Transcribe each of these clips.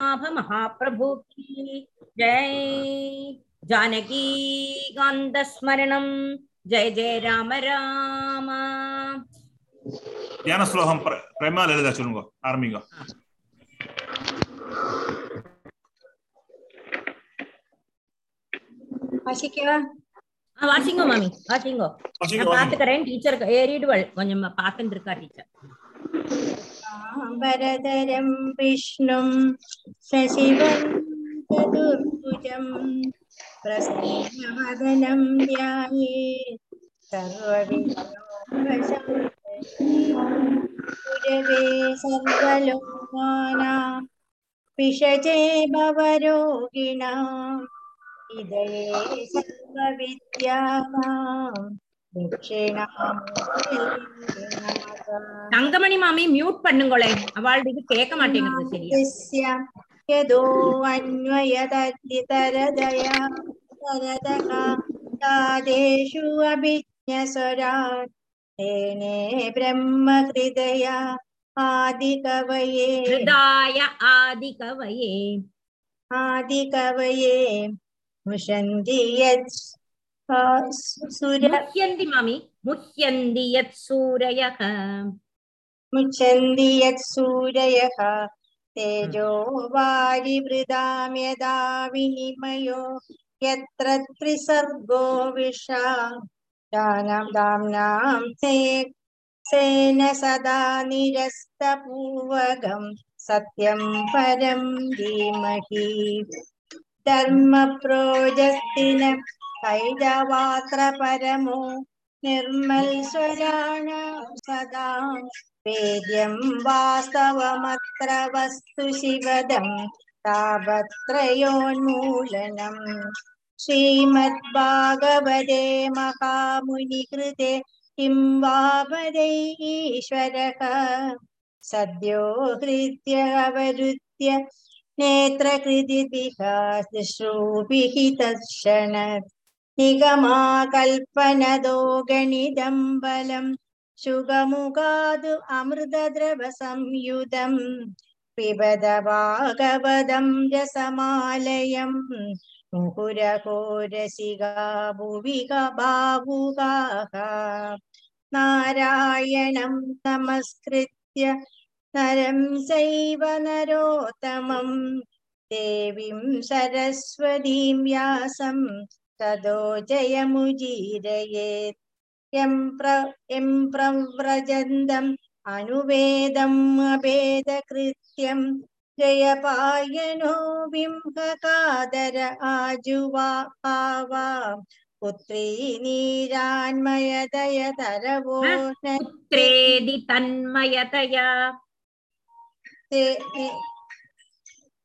पद्मनाभ महाप्रभु की जय जानकी कांत स्मरणम जय जय राम राम தியான ஸ்லோகம் பிர- பிரேமா லலிதா சொல்லுங்க ஆரம்பிங்க வாசிக்கவா ஆ, வாசிங்கோ மாமி வாசிங்கோ வாசிங்க, நான் வாசிங்க. பாத்துக்கிறேன் டீச்சர் ஏறிடுவள் கொஞ்சம் பாத்துட்டு இருக்கா டீச்சர் वरदरं विष्णुं सशिवन्तदुर्भुजं प्रसन्नवदनं ध्याये सर्वविघ्नोपशान्तवे सर्वलोकाना पिशचे भवरोगिणा हृदये सर्वविद्यानाम् தங்கமணி மாமி மியூட் பண்ணுங்களேன் அவள் இது கேட்க மாட்டேங்குது சரியா यस्य यदो अन्वयदलितरदया सरदः तादेषु अभिज्ञस्वरात् तेने ब्रह्महृदया आदिकवये ஹிருதாய ஆதி கவயே आदिकवये मुषन्ति यत् मुह्यन्ति मामि मुह्यन्ति यत् सूरयः मुच्छन्ति यत् सूरयः तेजो वारिवृदाम्यदा विनिमयो यत्र त्रिसर्गो विषा दाम्नां ते सेन सदा निरस्तपूवगं सत्यं परं धीमहि धर्मप्रोजस्तिन कैजवात्र परमो निर्मल्स्वराण सदा। वेद्यं वास्तवमत्र वस्तु शिवदं तापत्रयोन्मूलनम् श्रीमद्भागवते महामुनिकृते किं वा वदैश्वरः सद्यो हृद्य नेत्रकृतिभिः शुश्रूभिः तत्क्षणात्। നിഗമാകൽപ്പനതോ ഗണിതം ബലം ശുഗമുഖാതു അമൃതദ്രവ സംയുതം പിബത ഭാഗവതം രസമാലയം. മുഹുരഘോരസികാഭുവികാഭാവുകാഹ നാരായണം നമസ്കൃത്യ. നരം സൈവ നരോത്തമം. ദേവീം സരസ്വതീം വ്യാസം. तदो जयमुजीरयेत् यं प्र यं प्रव्रजन्तम् अनुवेदम् अभेदकृत्यं जयपायनो बिम्बकादर आजुवावा पुत्री नीरान्मयदयतरवो पुत्रेदि तन्मयतया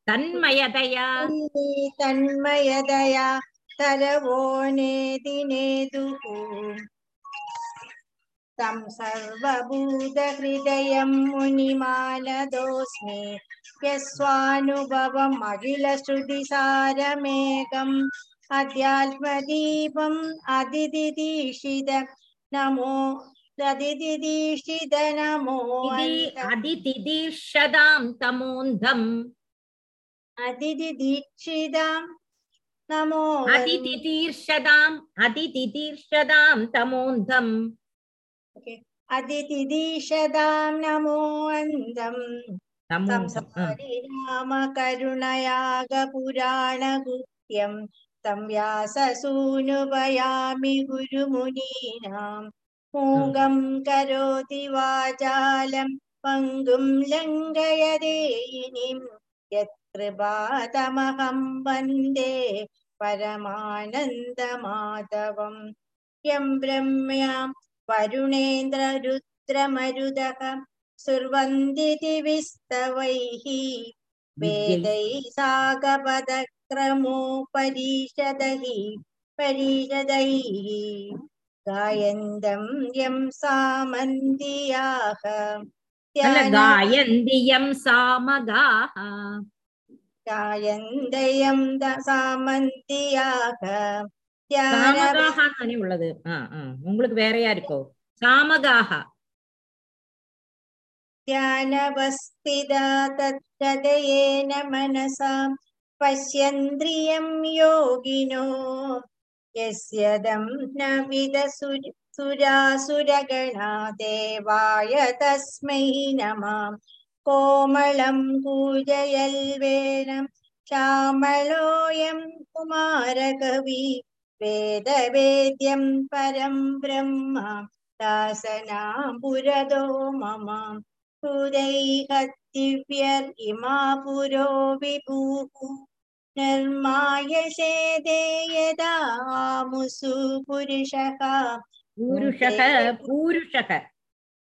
तन्मयदया तन्मयदया तम तं सर्वभूतहृदयं मुनिमालदोऽस्मि यस्वानुभवम् अखिलश्रुतिसारमेकम् अध्यात्मदीपम् अतिदिदीक्षित नमो ददिदिदीक्षित नमो अदिदिदीक्षदां तमोन्धम् अतिदिदीक्षिदाम् नमो अतितितीर्षदाम् अतितितीर्षदाम् तमोऽन्तम् अतितिदीशदां नमो अन्दम् हाँ। रामकरुणयागपुराणगुप्त्यं तं व्याससूनुभयामि गुरुमुनीनां मूगं हाँ। करोति वाचालं पङ्गुं लङ्घयदेयिनीं कृपातमहं वन्दे परमानन्दमाधवं यं ब्रह्म्या वरुणेन्द्ररुद्रमरुदः सुर्वन्ति दिविस्तवैः वेदैः सागपदक्रमोपरिषदैः परिषदैः गायन्दं यं सामन्दियाः गायन्दियं सामगाः ചായന്തയം சாமகாஹான்னு உள்ளது உங்களுக்கு வேறையா இருக்கோ சாமகாஹ പശ്യന്ദ്രിയം യോഗിനോ. യസ്യദം നവിദ സുരാസുരഗണാ ദേവായ തസ്മൈ നമാം. കോമളം കൂജയൽ വേണം ശ്യാമളോയം കുമാരകവി വേദവേദ്യം പരം ബ്രഹ്മ ദാസനാംപുരതോ മമ ഹൃദൈഹദിവ്യർ ഇമാ പുരോ വിഭൂഹു നിർമായ ശേദേ യഥാ മുസു പുരുഷഃ പുരുഷഃ പുരുഷഃ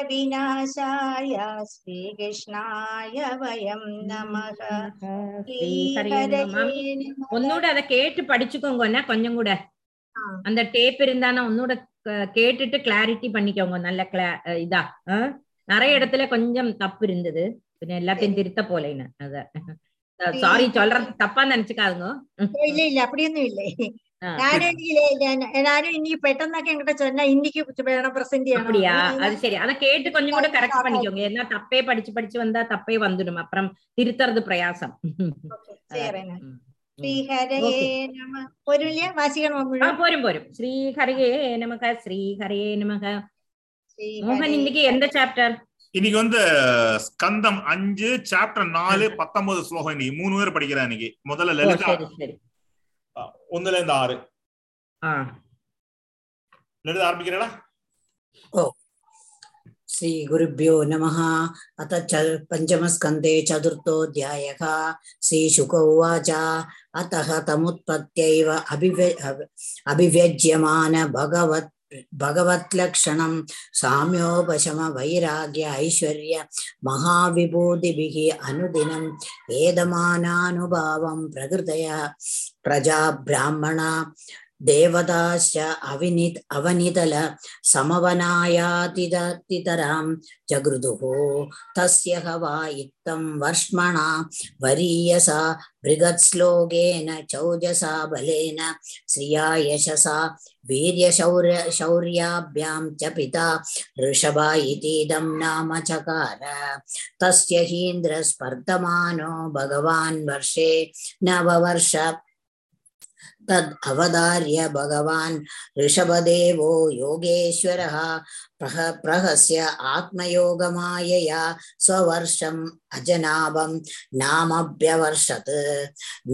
तापत्रयविनाशाय श्रीकृष्णाय वयं नमः ஸ்ரீஹரி மாமி नमः ஒன்னோட அதை கேட்டு படிச்சுக்கோங்கன்னா கொஞ்சம் கூட ஆ. அந்த டேப் இருந்தானா ஒன்னோட க- கேட்டுட்டு கிளாரிட்டி பண்ணிக்கோங்க நல்ல கிளா அஹ் இதா ஆ? நிறைய இடத்துல கொஞ்சம் தப்பு இருந்தது பின்ன எல்லாத்தையும் திருத்த போலேன்னு அத சாரி சொல்றது தப்பா நினைச்சுக்காதுங்க ഇല്ല ഇല്ല അപ്പടിയൊന്നും ഇല്ലേ ആ. ഞാനും ഞാനും ഇനി പെട്ടെന്നൊക്കെ എങ്ങോട്ട് ചൊന്നാ ഇന്നിക്ക് വേണം പ്രസന്റ് ചെയ്യണം அப்படியா அது சரி அதை கேட்டு கொஞ்சம் கூட கரெக்ட் பண்ணிக்கோங்க ஏன்னா தப்பே படிச்சு படிச்சு வந்தா தப்பே வந்துடும் அப்புறம் திருத்துறது பிரயாசம் ചെയ്യണം ம். ശ്രീഹരയേ നമ ഒരു വാസിക്കണം ஆ, മുഴുവൻ போரும் போரும் இன்னைக்கு வந்து ஸ்கந்தம் அஞ்சு சாப்டர் நாலு பத்தொன்பது ஸ்லோகம் இன்னைக்கு. மூணு பேர் படிக்கிறேன் இன்னைக்கு. முதல்ல லலிதா. ஒன்னுல இருந்து ஆறு. லலிதா ஆரம்பிக்கிறா ஓ. श्री गुरुभ्यो नमः अथ च पञ्चमस्कन्दे चतुर्थोऽध्यायः श्रीशुक उवाच பகவத்லக்ஷணம் சாமியோபசம வைராகிய ஐஸ்வர்ய மகாவிபூதிபிக அனுதினம். ஏதமானானுபாவம் பிரகிருதயா பிரஜா பிராமணா देवताश्च अविनित अवनितल समवनायातितरां जगृदुः तस्य ह वा इत्थं वर्ष्मणा वरीयसा बृहत्श्लोकेन चौजसा बलेन श्रिया यशसा वीर्यशौर्य शौर्याभ्यां च पिता ऋषभा इतीदं नाम चकार तस्य हीन्द्रस्पर्धमानो भगवान् वर्षे नववर्ष तद् अवधार्य भगवान् ऋषभदेवो योगेश्वरः प्रह प्रहस्य आत्मयोगमायया स्ववर्षम् अजनाभं नामभ्यवर्षत्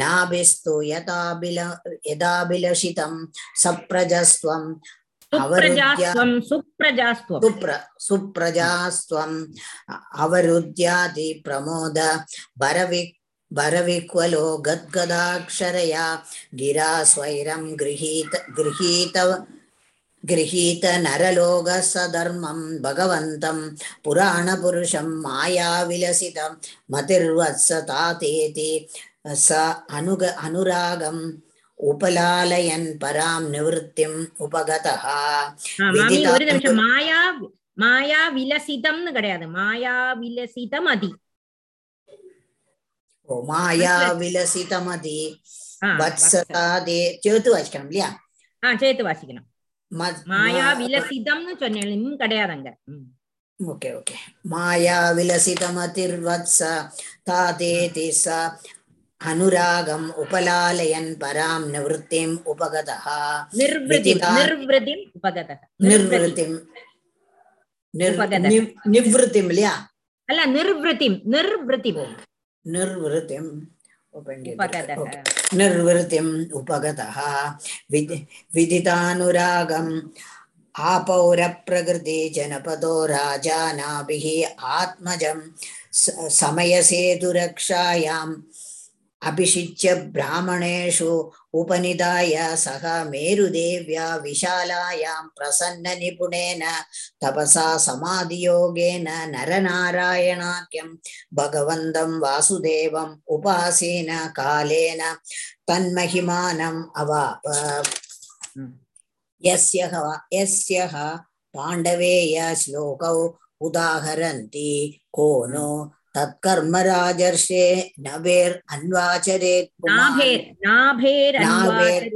नाभिस्तु यथाभिल यदाभिलषितं सप्रजस्त्वं सुप्रजास्त्वं सुप्रजास्त्वं सुप्र सुप्रजास्त्वम् अवरुद्यादिप्रमोद भरविक् भरविक्वलो गद्गदाक्षरया गिरा स्वैरं गृहीत गृहीत गृहीत नरलोकसधर्मं भगवन्तं पुराणपुरुषं मायाविलसितं मतिर्वत्स तातेति स अनुग अनुरागम् उपलालयन् परां निवृत्तिम् उपगतः ஆ, மாமி விதிதா- ஒரு நிமிஷம் மாயா மாயா விலசிதம்னு கிடையாது மாயா விலசிதம் அதி மாயா விலசிதமதி வத்சதாதே சேர்த்து வாசிக்கணும் இல்லையா ஆ சேர்த்து வாசிக்கணும் மாயா விலசிதம்னு சொன்னேன் இன்னும் கிடையாதுங்க ஓகே ஓகே மாயா விலசிதமதிர்வத்ச தாதேதி ச அனுராகம் உபலாலயன் பராம் நிவத்திம் உபகதா நிர்வதிம் நிர்வதிம் நிர்வதிம் நிவத்திம் இல்லையா அல்ல நிர்வதிம் நிர்வதிம் निर्वृतिं निर्वृतिम् उपगतः विदि विदितानुरागम् आपौरप्रकृति जनपदो राजानाभिः आत्मजं समयसेतुरक्षायां अभिषिच्य ब्राह्मणेषु उपनिधाय सः मेरुदेव्या विशालायां प्रसन्ननिपुणेन तपसा समाधियोगेन नरनारायणाख्यं भगवन्तं वासुदेवम् उपासेन कालेन तन्महिमानम् अवाप ம். यस्य यस्य पाण्डवेय श्लोकौ उदाहरन्ति को नो தற்கர்மராஜர்ஷே நபேர் அன்வாச்சரேத்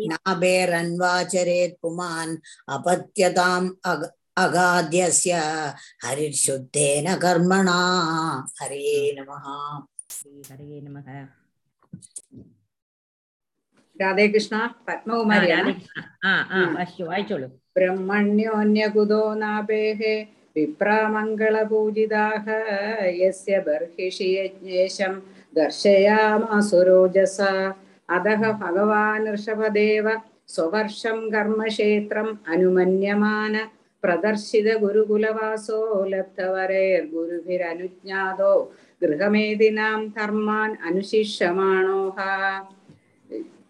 நாபேர் அன்வாச்சரேத் புமான் அபத்தியதாம் அகாத்தியஸ்ய ஹரிஷுத்தேன கர்மணா. ஹரியே நமஹா. ஹரியே நமக ராதே கிருஷ்ணா பத்மகுமாரி பிரம்மண்யோன்யகுதோ நாபேகே विप्रामङ्गलपूजिताः यस्य बर्हिषि यज्ञेशं दर्शयामासुरोजसा अतः भगवान् ऋषभदेव स्ववर्षं कर्मक्षेत्रम् अनुमन्यमान प्रदर्शितगुरुकुलवासो लब्धवरेर्गुरुभिरनुज्ञातो गृहमेदिनां धर्मान् अनुशिष्यमाणोः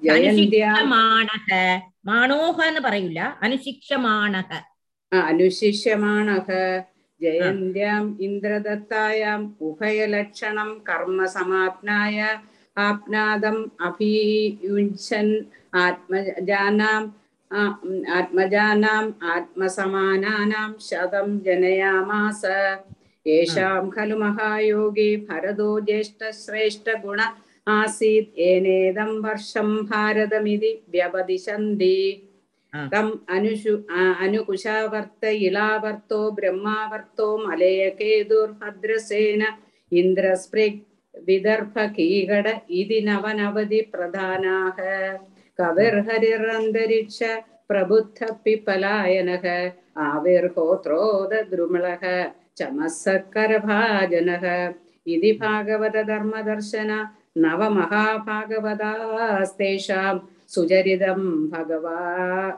ജയന്ത്യാണ മാണോഹ എന്ന് പറയില്ല അനുശിക്ഷമാണക കർമ്മക്ഷേത്രം അനുമന്യമാന പ്രദർശിത ഗുരുകുലവാസോ ലബ്ധവരേർഗുരുഭിരനുജ്ഞാതോ ഗൃഹമേദിനാം ധർമാൻ അനുശിഷ്യമാണോഹ ജയന്ത്യാ അനുശിക്ഷമാണക മാണോഹന്ന് പറയൂല അനുശിക്ഷമാണക ആ, അനുശിഷ്യമാണഃ ജയന്ത്യാം ഇന്ദ്രദത്തായാം ഉഭയലക്ഷണം കർമ്മ സമാപ്നായ ആപ്നാദം അഭിയുഞ്ജൻ ആത്മജാനാം ആ, ഉം, ആത്മജാനാം ആത്മസമാനാനാം ശതം ജനയാമാസ യേഷാം ഖലു മഹായോഗി ഭരതോ ജ്യേഷ്ഠശ്രേഷ്ഠ ഗുണ ആസീത് ഏനേദം വർഷം ഭാരതമിതി तम् अनुषु अनुकुशावर्त इलावर्तो ब्रह्मावर्तो मलयकेदुर्भद्रसेन इन्द्रस्पृग् विदर्भकीगड इति नवनवधि प्रधानाः कविर्हरिरन्तरिक्ष प्रबुद्धपिपलायनः आविर्होत्रोदद्रुमलः चमस्सकरभाजनः इति भागवतधर्मदर्शन नवमहाभागवतास्तेषाम् सुचरितं भगवा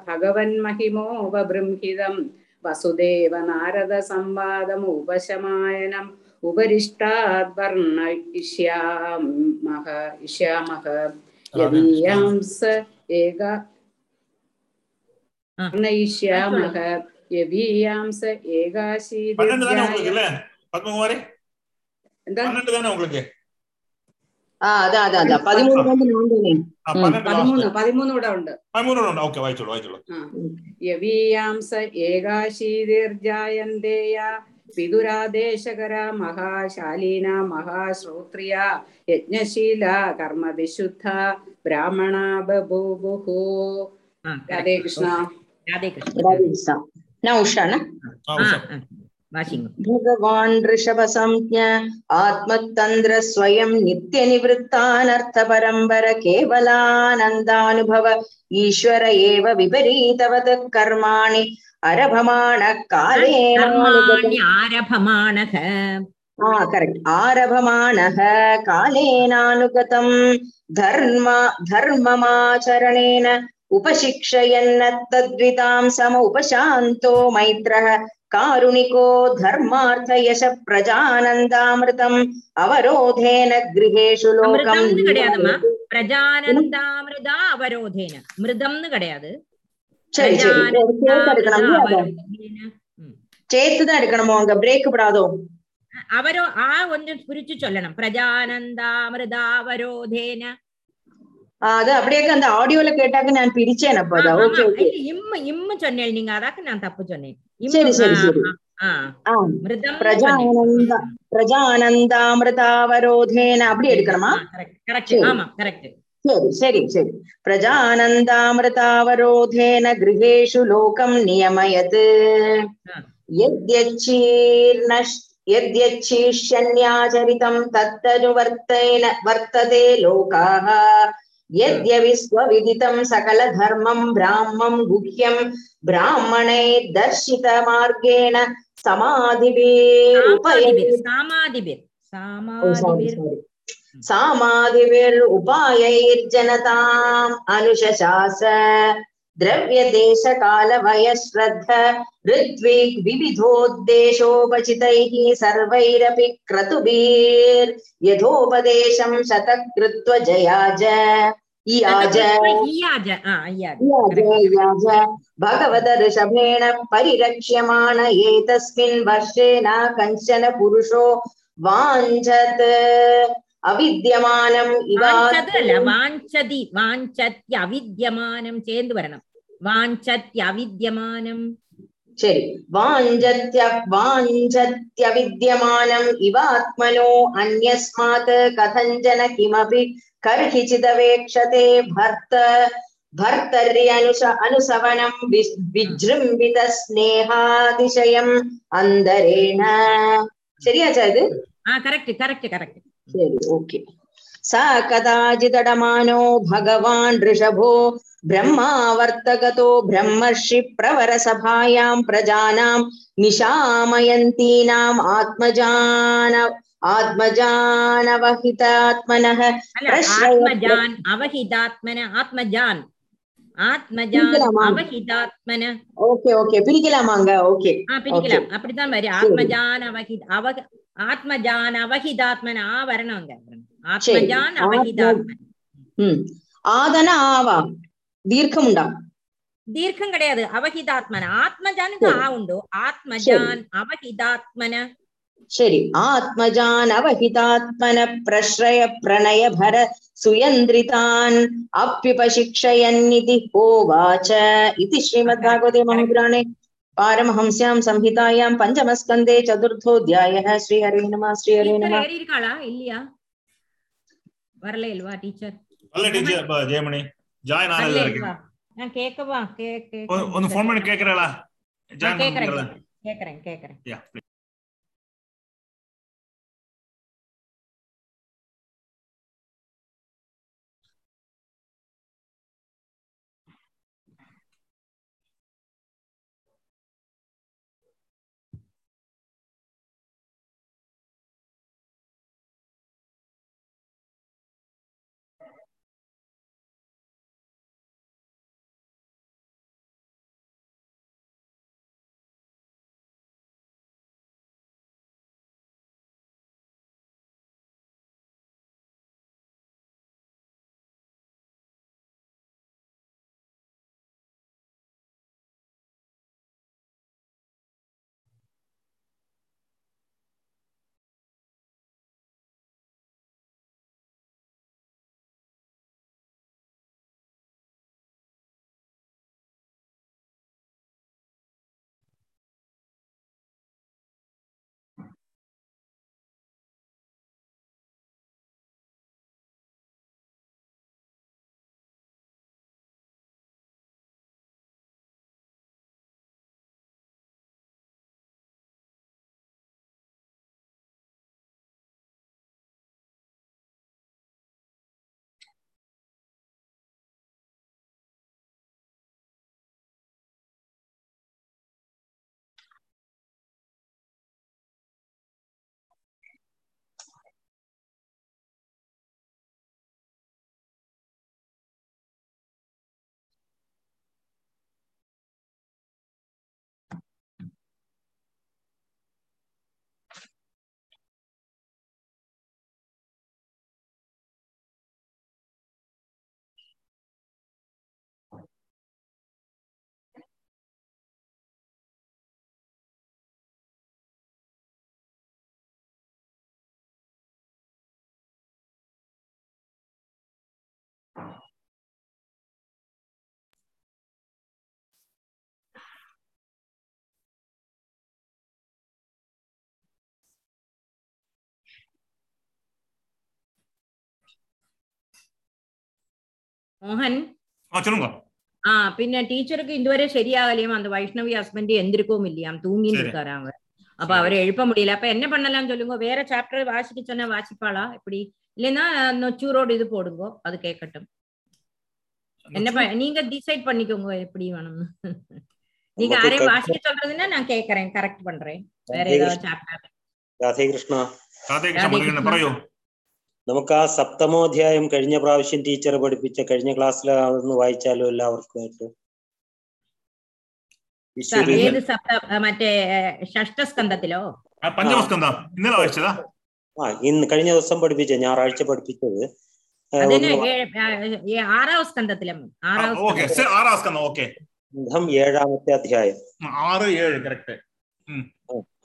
भगवन्महिमोपबृंहिदं वसुदेवनारदसंवादमुपशमायनम् उपरिष्टाद्वर्णयिष्यामः इष्यामः यदीयांस एक वर्णयिष्यामः यदीयांस एकाशीति பன்னெண்டு தானே உங்களுக்கு ആ ഉണ്ട്. മഹാശാലീന മഹാശ്രോത്രിയ യജ്ഞശീല കർമ്മവിശുദ്ധ ബ്രാഹ്മണ ബഭൂബുഹു രാധേ കൃഷ്ണ. രാധേ കൃഷ്ണ. ഉഷാണ്? நான் உஷானா ஆ ஆ, உஷா ஆ, வாசிங்க भगवान् ऋषभसंज्ञ आत्मतन्द्र स्वयं नित्यनिवृत्तानर्थ परम्पर केवलानन्दानुभव ईश्वर एव विपरीतवत् कर्माणि अरभमाण कालेन கர்மாணி ஆரபமானக आ करेक्ट् आरभमाणः कालेनानुगतम् धर्म धर्ममाचरणेन उपशिक्षयन्नत्तद्वितां सम उपशान्तो मैत्रः कारुणिको കാരുണികോ ധർമാർത്ഥയശ പ്രജാനന്ദാമൃതം അവരോധേന ഗൃഹേഷു ലോകം പ്രജാനന്ദാമൃത അവരോധേന. മൃതം കിടയാത്. சரி சரி சேர்த்துதான் അവരോ ആ ഒന്ന് കുരിച്ചു ചൊല്ലണം. പ്രജാനന്ദാമൃതാവരോധേന அது அப்படியே அந்த ஆடியோல கேட்டாக்க நான் பிரிச்சேன் அப்ப ஆ, அதான் ஆமா. ஓகே ஓகே இல்ல, இம்மு இம்மு சொன்னேன் நீங்க அதாக்கு நான் தப்பு சொன்னேன் இம்மு, சரி, சரி, ஆ, சரி. ஆ, ஆ மிருதம் பிரஜானந்த பிரஜானந்தாமிருதாவரோதேன அப்படி எடுக்கணுமா கரெக்ட் சரி. ஆமா கரெக்ட் சரி சரி சரி प्रजानन्दामृतावरोधेन गृहेषु लोकम् नियमयत् हा. यद्यच्छीर्नश् यद्यच्छीष्यन्याचरितं तत्तनुवर्तेन वर्तते लोकाः यद्यवि स्वविदितं सकलधर्मं ब्राह्मं गुह्यं ब्राह्मणे दर्शितमार्गेण समाधिभिरुपयति सामाधिभिरुपायैर्जनताम् अनुशशास द्रव्यदेशकालभयश्रद्ध ऋत्विक् विविधोद्देशोपचितैः सर्वैरपि क्रतुभिर्यथोपदेशं शतकृत्व जयाज इयाज भगवदऋषभेण परिरक्ष्यमाण एतस्मिन् वर्षे न कञ्चन पुरुषो वाञ्छत् அவித்தியமானம் வாஞ்சதி வாஞ்சத்ய அவித்தியமானம் சேர்ந்து வரணும் வாஞ்சத்ய அவித்தியமானம் சரி வாஞ்சத்ய வாஞ்சத்ய வித்தியமானம் இவாத்மனோ அந்யஸ்மாத் கதஞ்சன கிமபி கர்ஹிச்சிதவேக்ஷதே பர்த்த भर्तर्यनुस अनुसवनम् विजृम्बितस्नेहातिशयम् अन्तरेण சரியாச்சா இது கரெக்ட் கரெக்ட் கரெக்ட் சரி ஓகே சா கதாஜிதடமானோ பகவான் ரிஷபோ ब्रह्मावर्तगतो ब्रह्मर्षि प्रवरसभायां आत्मजान அவஹிதாத்மன ஓகே ஓகே பிரிக்கலாமாங்க ஓகே பிரிக்கலாம் வரும் ஆத்மஜான் அவஹித் அவ ஆத்மஜான் அவஹிதாத்மன் ஆ வரணும் அங்க ஆத்மஜான் அவஹிதாத்மன் ஆதன ஆவா தீர்க்கம் உண்டா தீர்க்கம் கிடையாது அவஹிதாத்மன ஆத்மஜானுக்கு ஆ உண்டு. ஆத்மஜான் அவஹிதாத்மன சரி ஆத்மஜான் அவஹிதாத்மன பிரஸ்ரய பிரணய பர சுயந்திரிதான் அப்பிபசிக்ஷயன்னிதி ஹோவாச்ச இது ஸ்ரீமத் பாகவதே மனுபுராணே. பாரமஹம்சியாம் சம்ஹிதாயாம் பஞ்சமஸ்கந்தே சதுர்த்தோத்தியாய ஸ்ரீஹரே நம ஸ்ரீஹரே நம. இருக்காளா இல்லையா? வரல இல்லவா டீச்சர் வரல டீச்சர் ஜெயமணி. ஜாயின் ஆனதுல இருக்கு. நான் கேக்கவா கேக்க ஒரு ஃபோன் பண்ணி கேக்குறேளா ஜாயின் கேக்குறேன் கேக்குறேன் கேக்குறேன். മോഹൻ? പിന്നെ டீச்சருக்கு இதுவரை சரியாகலையும் அந்த வைஷ்ணவி ஹஸ்பண்ட் எந்திருக்கவும் இல்லையாம் தூங்கின்னு இருக்காரு அவங்க அப்ப அவரை எழுப்ப முடியல அப்ப என்ன பண்ணலாம் சொல்லுங்க வேற சாப்டர் வாசிக்க சொன்னா வாசிப்பாளா இப்படி இல்லைன்னா நொச்சூரோடு இது போடுங்க அது கேட்கட்டும் என்ன நீங்க டிசைட் பண்ணிக்கோங்க எப்படி வேணும்னு நீங்க யாரையும் வாசிக்க சொல்றதுன்னா நான் கேக்குறேன் கரெக்ட் பண்றேன் வேற ஏதாவது சாப்டர் ராதே கிருஷ்ணா ராதே கிருஷ்ணா നമുക്ക് ആ സപ്തമോധ്യായം കഴിഞ്ഞ പ്രാവശ്യം ടീച്ചർ പഠിപ്പിച്ച കഴിഞ്ഞ ക്ലാസ്സിൽ അതൊന്ന് വായിച്ചാലോ എല്ലാവർക്കുമായിട്ട് സാർ ഏത് സപ്ത ആ, മറ്റേ ഷഷ്ടസ്കന്ധത്തിലോ ആ, പഞ്ചമസ്കന്ധം. ഇന്നലെ വായിച്ചതാ. ആ ഇന്ന് കഴിഞ്ഞ ദിവസം പഠിപ്പിച്ച ഞായറാഴ്ച പഠിപ്പിച്ചത്. ഒന്ന് ആറാം സ്കന്ധത്തിലും ആറാം സ്കന്ധം ഓക്കെ. ഏഴാമത്തെ അധ്യായം. ആറ് ഏഴ് കറക്റ്റ്.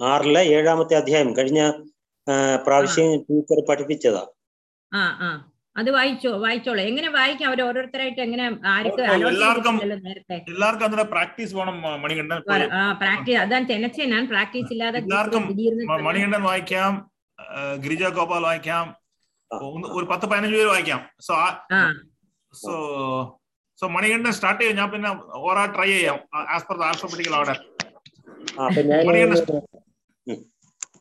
ആറിലെ ഏഴാമത്തെ അധ്യായം കഴിഞ്ഞ പ്രാവശ്യം ടീച്ചർ പഠിപ്പിച്ചതാ. ആ ആ. അത് വായിച്ചോ വായിച്ചോളൂ. എങ്ങനെ വായിക്കാം? അവർ ഓരോരുത്തരായിട്ട് എങ്ങനെ ആർക്ക് എല്ലാവർക്കും എല്ലാവർക്കും അതിന്റെ പ്രാക്ടീസ് വേണം മണികണ്ഠൻ. പ്രാക്ടീസ്. അതാണ് ചെനച്ച ഞാൻ പ്രാക്ടീസ് ഇല്ലാതെ എല്ലാവർക്കും മണികണ്ഠൻ വായിക്കാം ഗിരിജ ഗോപാൽ വായിക്കാം. ഒരു പത്ത് പതിനഞ്ച് പേര് വായിക്കാം. So so so Manikandan start ചെയ്യാം. ഞാൻ പിന്നെ ഓരോ ട്രൈ ചെയ്യാം. As per the alphabetical order Manikandan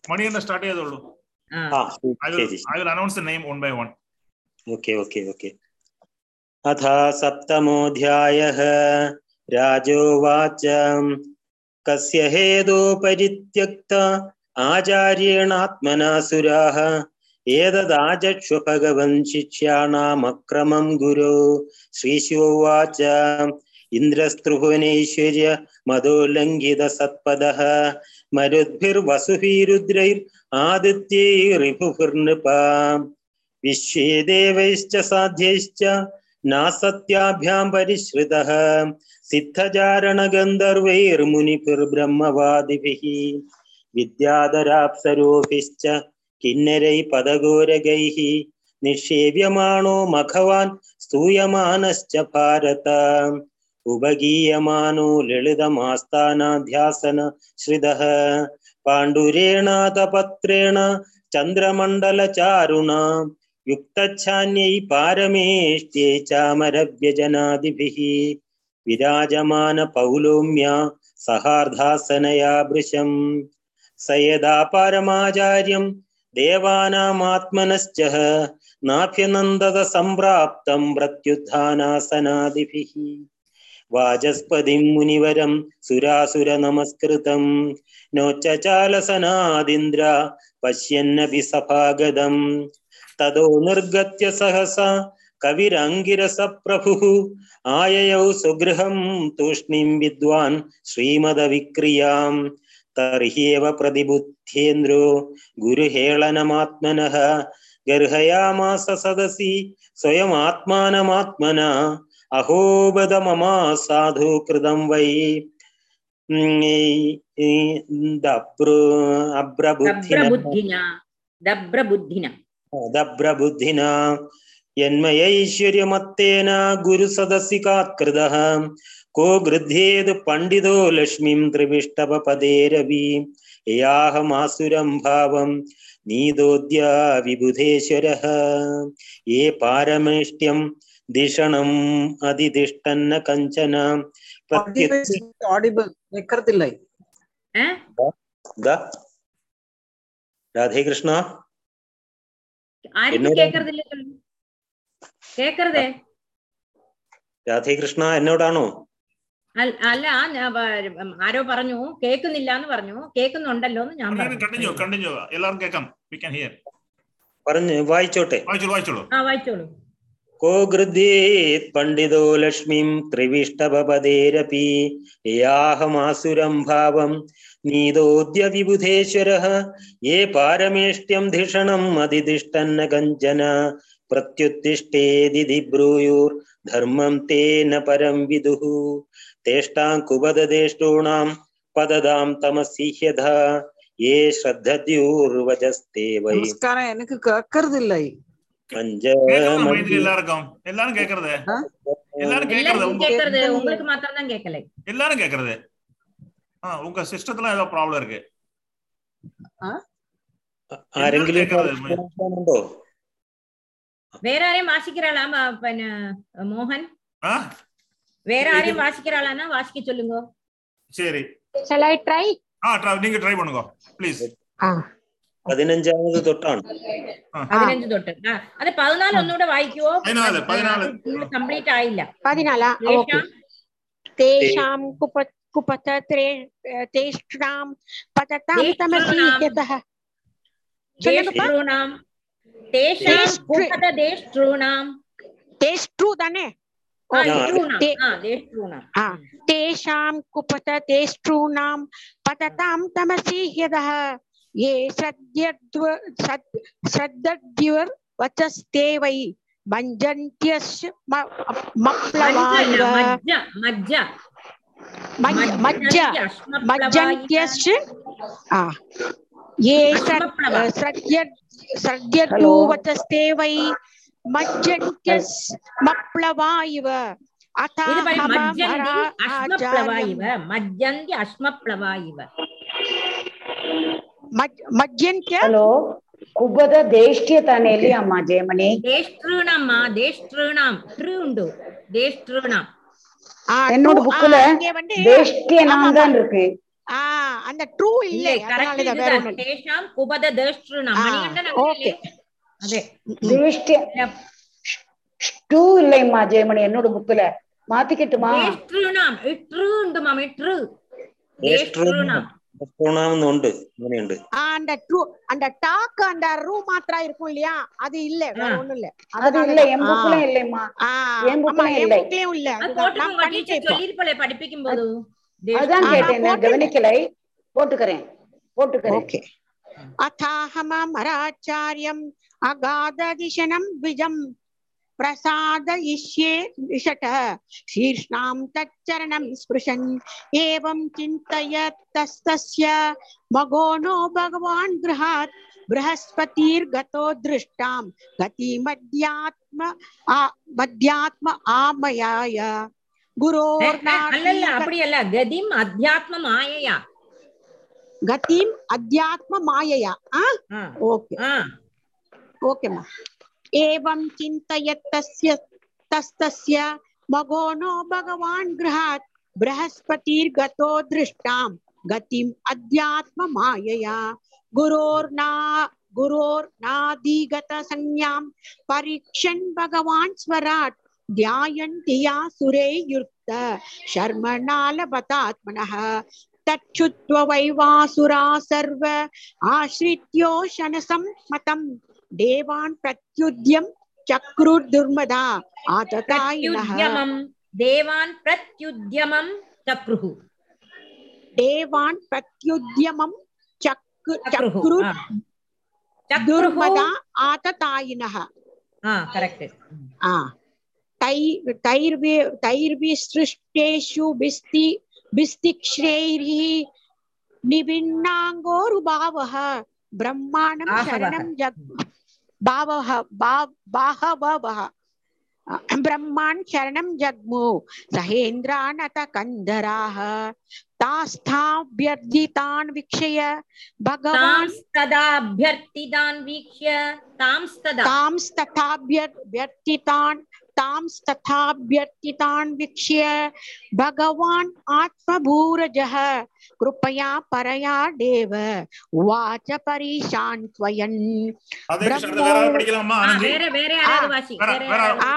Manikandan start ചെയ്തോളൂ. हाँ। हाँ, अथ सप्तमोऽध्यायः राजोवाच। कस्य हेदोपरित्यक्त आचार्येणात्मना सुराः एतदाचक्षु भगवन् शिष्याणामक्रमं गुरो श्रीशिवोवाच। इन्द्रस्तृभुवनेश्वर्य मदोल्लङ्घितसत्पदः। മരുദ്ഭിർവസുഭിരുദ്രൈർ ആദിത്യൈറിഭുഭിർനൃപാം വിശ്വേ ദേവൈശ്ച സാധ്യൈശ്ച നാസത്യാഭ്യാം പരിശ്രിത. സിദ്ധചാരണഗന്ധർവൈർമുനിഭിർബ്രഹ്മവാദിഭിഃ വിദ്യാധരാപ്സരോഭിശ്ച കിന്നരൈ പദഗോരകൈഃ. നിക്ഷേപ്യമാണോ മഖവാൻ സ്തൂയമാനശ്ച ഭാരത. ഉപഗീയമാനോ ലളിതമാസ്ഥാനാധ്യാസന ശ്രിത. പാണ്ഡുരേണാതപത്രേണ ചന്ദ്രമണ്ഡല ചാരുണ യുക്തച്ഛാന്യൈ പാരമേഷ്ട്യേ ചാമരവ്യജനാദിഭിഃ. വിരാജമാന പൗലോമ്യ സഹാർദ്ധാസനയാ വൃശം സയദാ പാരമാചാര്യം ദേവാനാമാത്മനശ്ച. നാഭ്യനന്ദത സംപ്രാപ്തം പ്രത്യുത്ഥാനാസനാദിഭിഃ. वाचस्पतिं मुनिवरं सुरासुरनमस्कृतं नोच्चचालसनादिन्द्र पश्यन्नपि सभागदम् ततो निर्गत्य सहसा कविरङ्गिरसप्रभुः आययौ सुगृहं तूष्णीं विद्वान् श्रीमदविक्रियाँ। तर्ह्येव प्रतिबुद्धेन्द्रो गुरुहेळनमात्मनः गर्हयामास सदसि स्वयमात्मानमात्मना। अहोबद मम साधु कृदम वै दब्रबुद्धिना यन्मयैश्वर्यमत्तेन गुरुसदसि लक्ष्मी को गृध्येद् पण्डितो लक्ष्मीं नीदोद्या विबुधेश्वरः ये पारमेष्ट्यं ധിഷണം അതിതിഷ്ടന്ന കഞ്ചന. ഓഡിബിൾ നിക്കർത്തില്ല. എന്നോടാണോ അല്ല ആരോ പറഞ്ഞു. കേക്കുന്നില്ല എന്ന് പറഞ്ഞു. കേക്കുന്നുണ്ടല്ലോ എന്ന് ഞാൻ പറഞ്ഞു. വായിച്ചോട്ടെ. വായിച്ചോളൂ. को गृध्येत् पण्डितो लक्ष्मीं त्रिविष्टभपदेरपि याहमासुरं भावं नीदोऽद्य विबुधेश्वरः ये पारमेष्ट्यं धिषणम् अधितिष्ठन्न कञ्चन प्रत्युत्तिष्ठेदिधि ब्रूयुर्धर्मं तेन परं विदुः तेष्टां कुबददेष्टूणां पददां तमसि ह्यधा ये श्रद्धद्यूर्वजस्ते वै नमस्कारः एनक्कु केक्करदिल्लै எல்லாருக்கும் எல்லாரும் கேக்குறது ஆ? எல்லாரும் கேக்குறது எல்லாருக்கும் உங்க கேக்குறது உங்களுக்கு மாத்திரம் தான் கேட்கல எல்லாரும் கேக்குறது ஆ உங்க சிஸ்டத்துல ஏதோ ப்ராப்ளம் இருக்கு ആരെങ്കിലും കേൾക്കാതെ. മനസ്സിലാവുന്നുണ്ടോ வேற யாரையும் வாசிக்கிறாளா ம- பின்ன, மோகன் ஆ வேற யாரையும் வாசிக்கிறாளான்னா வாசிக்க சொல்லுங்க சரி Shall I try? Ah try- நீங்க ட்ரை பண்ணுங்க ப்ளீஸ் പതിനഞ്ചാമത് തൊട്ടാണ്. പതിനഞ്ച് തൊട്ട്. അത് പതിനാല് ഒന്നുകൂടെ വായിക്കുവോ? കംപ്ലീറ്റ് ആയില്ല. പതിനാലാ തേഷാം കുപതേഷ്ടാം പതതാം തമസി യതഃ ये श्रद्ध्यद्व श्रद्धद्युर् वचस्ते वै भञ्जन्त्यस्य मज्जन्त्यश्च ये श्रद्ध्यद्यूवचस्ते वै मज्जन्त्यस् मप्लवा इव अतः मज्जन्ति अश्मप्लवा इव ಮಧ್ಯಂತ್ಯ ಹಲೋ ಕುಬ್ಬದ ದೇಷ್ಟ್ಯ ತಾನೇ ಇಲ್ಲಿ ಅಮ್ಮ ಜಯಮಣಿ. ದೇಷ್ಟ್ರೂಣಮ್ಮ ದೇಷ್ಟ್ರೂಣಂ. ಟ್ರೂ ಉಂಡು தேஷ்ட்ருணாம் என்னோட புக்ல தேஷ்டியனாம் தான் இருக்கு அந்த ட்ரூ இல்ல அதனால வேற ஒண்ணு தேஷாம் குபத தேஷ்ட்ருணாம் மணிகண்டன் ஓகே அதே தேஷ்டிய ட்ரூ இல்லைம்மா ஜெயமணி என்னோட புக்ல மாத்திக்கட்டுமா தேஷ்ட்ருணாம் இட்ருண்டு மாம் இட்ரு தேஷ்ட்ருணாம் அந்த அந்த டாக் அந்த ரூ மாத்ரா இருக்கும் இல்லையா? அது இல்ல வேற ஒண்ணும் இல்ல. அது இல்ல என் புக்லயும் இல்லைமா என் புக்லயும் இல்ல. நான் பண்ணிட்டே சொல்லிருப்பளே படிப்பிக்கும் போது அதான் கேட்டேன் போட்டுக்கிறேன் போட்டுக்கிறேன். ஓகே. प्रसाद द्विषटः शीर्षां तच्चरणं स्पृशन्। एवं मगोनो भगवान गृहात् बृहस्पतिर्गतो दृष्टां गति मध्यात्म मध्यात्म आमयाय। गुरोर्नाल्ल अध्यात्म मायया। अध्यात्म मायया। ओके ओके मा एवं चिन्तयत्तस्य तस्तस्य मगोनो भगवान् गृहात् बृहस्पतिर्गतो दृष्टां। गतिम् अध्यात्ममायया। गुरोर्ना गुरोर्नादिगतसंज्ञां परीक्षन् भगवान् स्वराट्। ध्यायन् धिया सुरे शर्मणालभतात्मनः। तच्छुत्व वैवासुरा सर्व। आश्रित्योशनसम्मतं देवान् प्रत्युद्यं चक्रुर्दुर्मदा आततायिनः। देवान् प्रत्युद्यमं चक्रुः। देवान् प्रत्युद्यमं चक्रु दुर्मदा आततायिनः। करेक्ट् तैर् तैर्वि निभिन्नाङ्गोरुभावः ब्रह्माणं शरणं जग् बावह ब्रह्मान् शरणं जग्मु। सहेन्द्रानत भगवान् वीक्ष्य। तांस्तदा तांस्तथाभ्यर्थितान् तांस्तथाभ्यर्थितान् वीक्ष्य भगवान् आत्मभूरजः कृपया परया देव उवाच परीशान् स्वयन् அதே கிருஷ்ணா, அடுத்து வேற யாராவது படிக்கலாமா ஆ, ஆனந்தி வேற வேற யாராவது வாசி வேற- வேற வேற- யாராவது. ஆ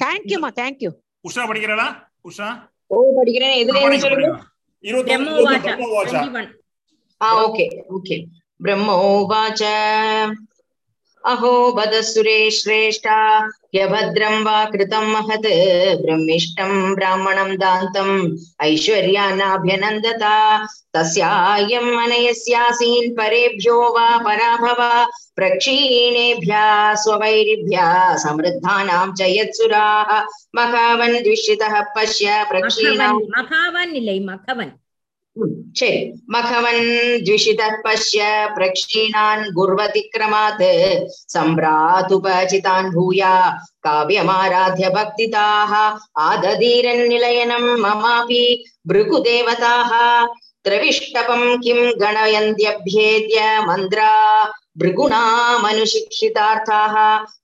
தேங்க்யூமா தேங்க்யூ உஷா படிக்கிறா உஷா ஓ படிக்கிறேன் எதுல இருந்து சொல்லுங்க இருபத்தி பிரம்மோவாச்ச பிரம்மோவாச்சா 21. आ ओके ओके ब्रह्मोवाच अहो वद सुरे श्रेष्ठा यभद्रं वा कृतं महत् ब्रह्मिष्टं ब्राह्मणं दान्तम् ऐश्वर्यानाभ्यनन्दता तस्यायम् अनयस्यासीन् परेभ्यो वा पराभव प्रक्षीणेभ्यः स्ववैरिभ्यः समृद्धानां च यत्सुराः मखावन् द्विषितः पश्य प्रक्षीणाम् मखावन् इल्लै मखवन् சரி மகவன் द्विषितः पश्य प्रक्षीणान् गुर्वतिक्रमात् सम्भ्रातुपचितान् भूया काव्यमाराध्य भक्तिताः आदधीरन्निलयनं ममापि भृगुदेवताः त्रविष्टपं किं गणयन्त्यभ्येद्य मन्द्रा भृगुणामनुशिक्षितार्थाः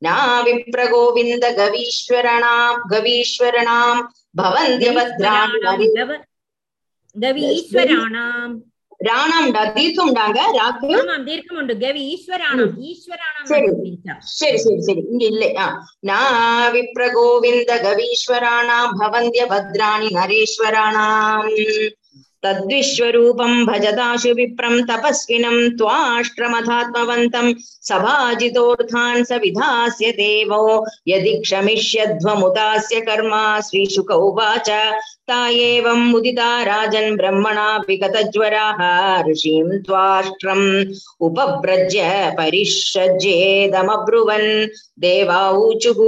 ना विप्रगोविन्द गवीश्वरणां गवीश्वरणां भवन्त्यभद्राणि हरि கவ- கவி ஈஸ்வராணாம் ராணாம்டா தீர்க்கம்டாங்க ராக்கு ஆமாம் தீர்க்கம் உண்டு கவி ஈஸ்வராணாம் ஈஸ்வராணாம் சரி. கண்டுபிடிச்சா. சரி சரி சரி இங்க இல்லை ஆ நா விப்ரகோவிந்த கவீஸ்வராணாம் பவந்திய பத்ராணி நரேஸ்வராணாம் तद्विश्वरूपं भजताशु विप्रं तपस्विनं त्वाष्ट्रमथात्मवन्तं सभाजितोऽर्थान् स विधास्य देवो यदि क्षमिष्यध्वमुदास्य कर्म श्रीशुक उवाच ता एवं मुदिता राजन् ब्रह्मणा विगतज्वराः ऋषिं त्वाष्ट्रम् उपव्रज्य परिषज्येदमब्रुवन् देवाऊचुः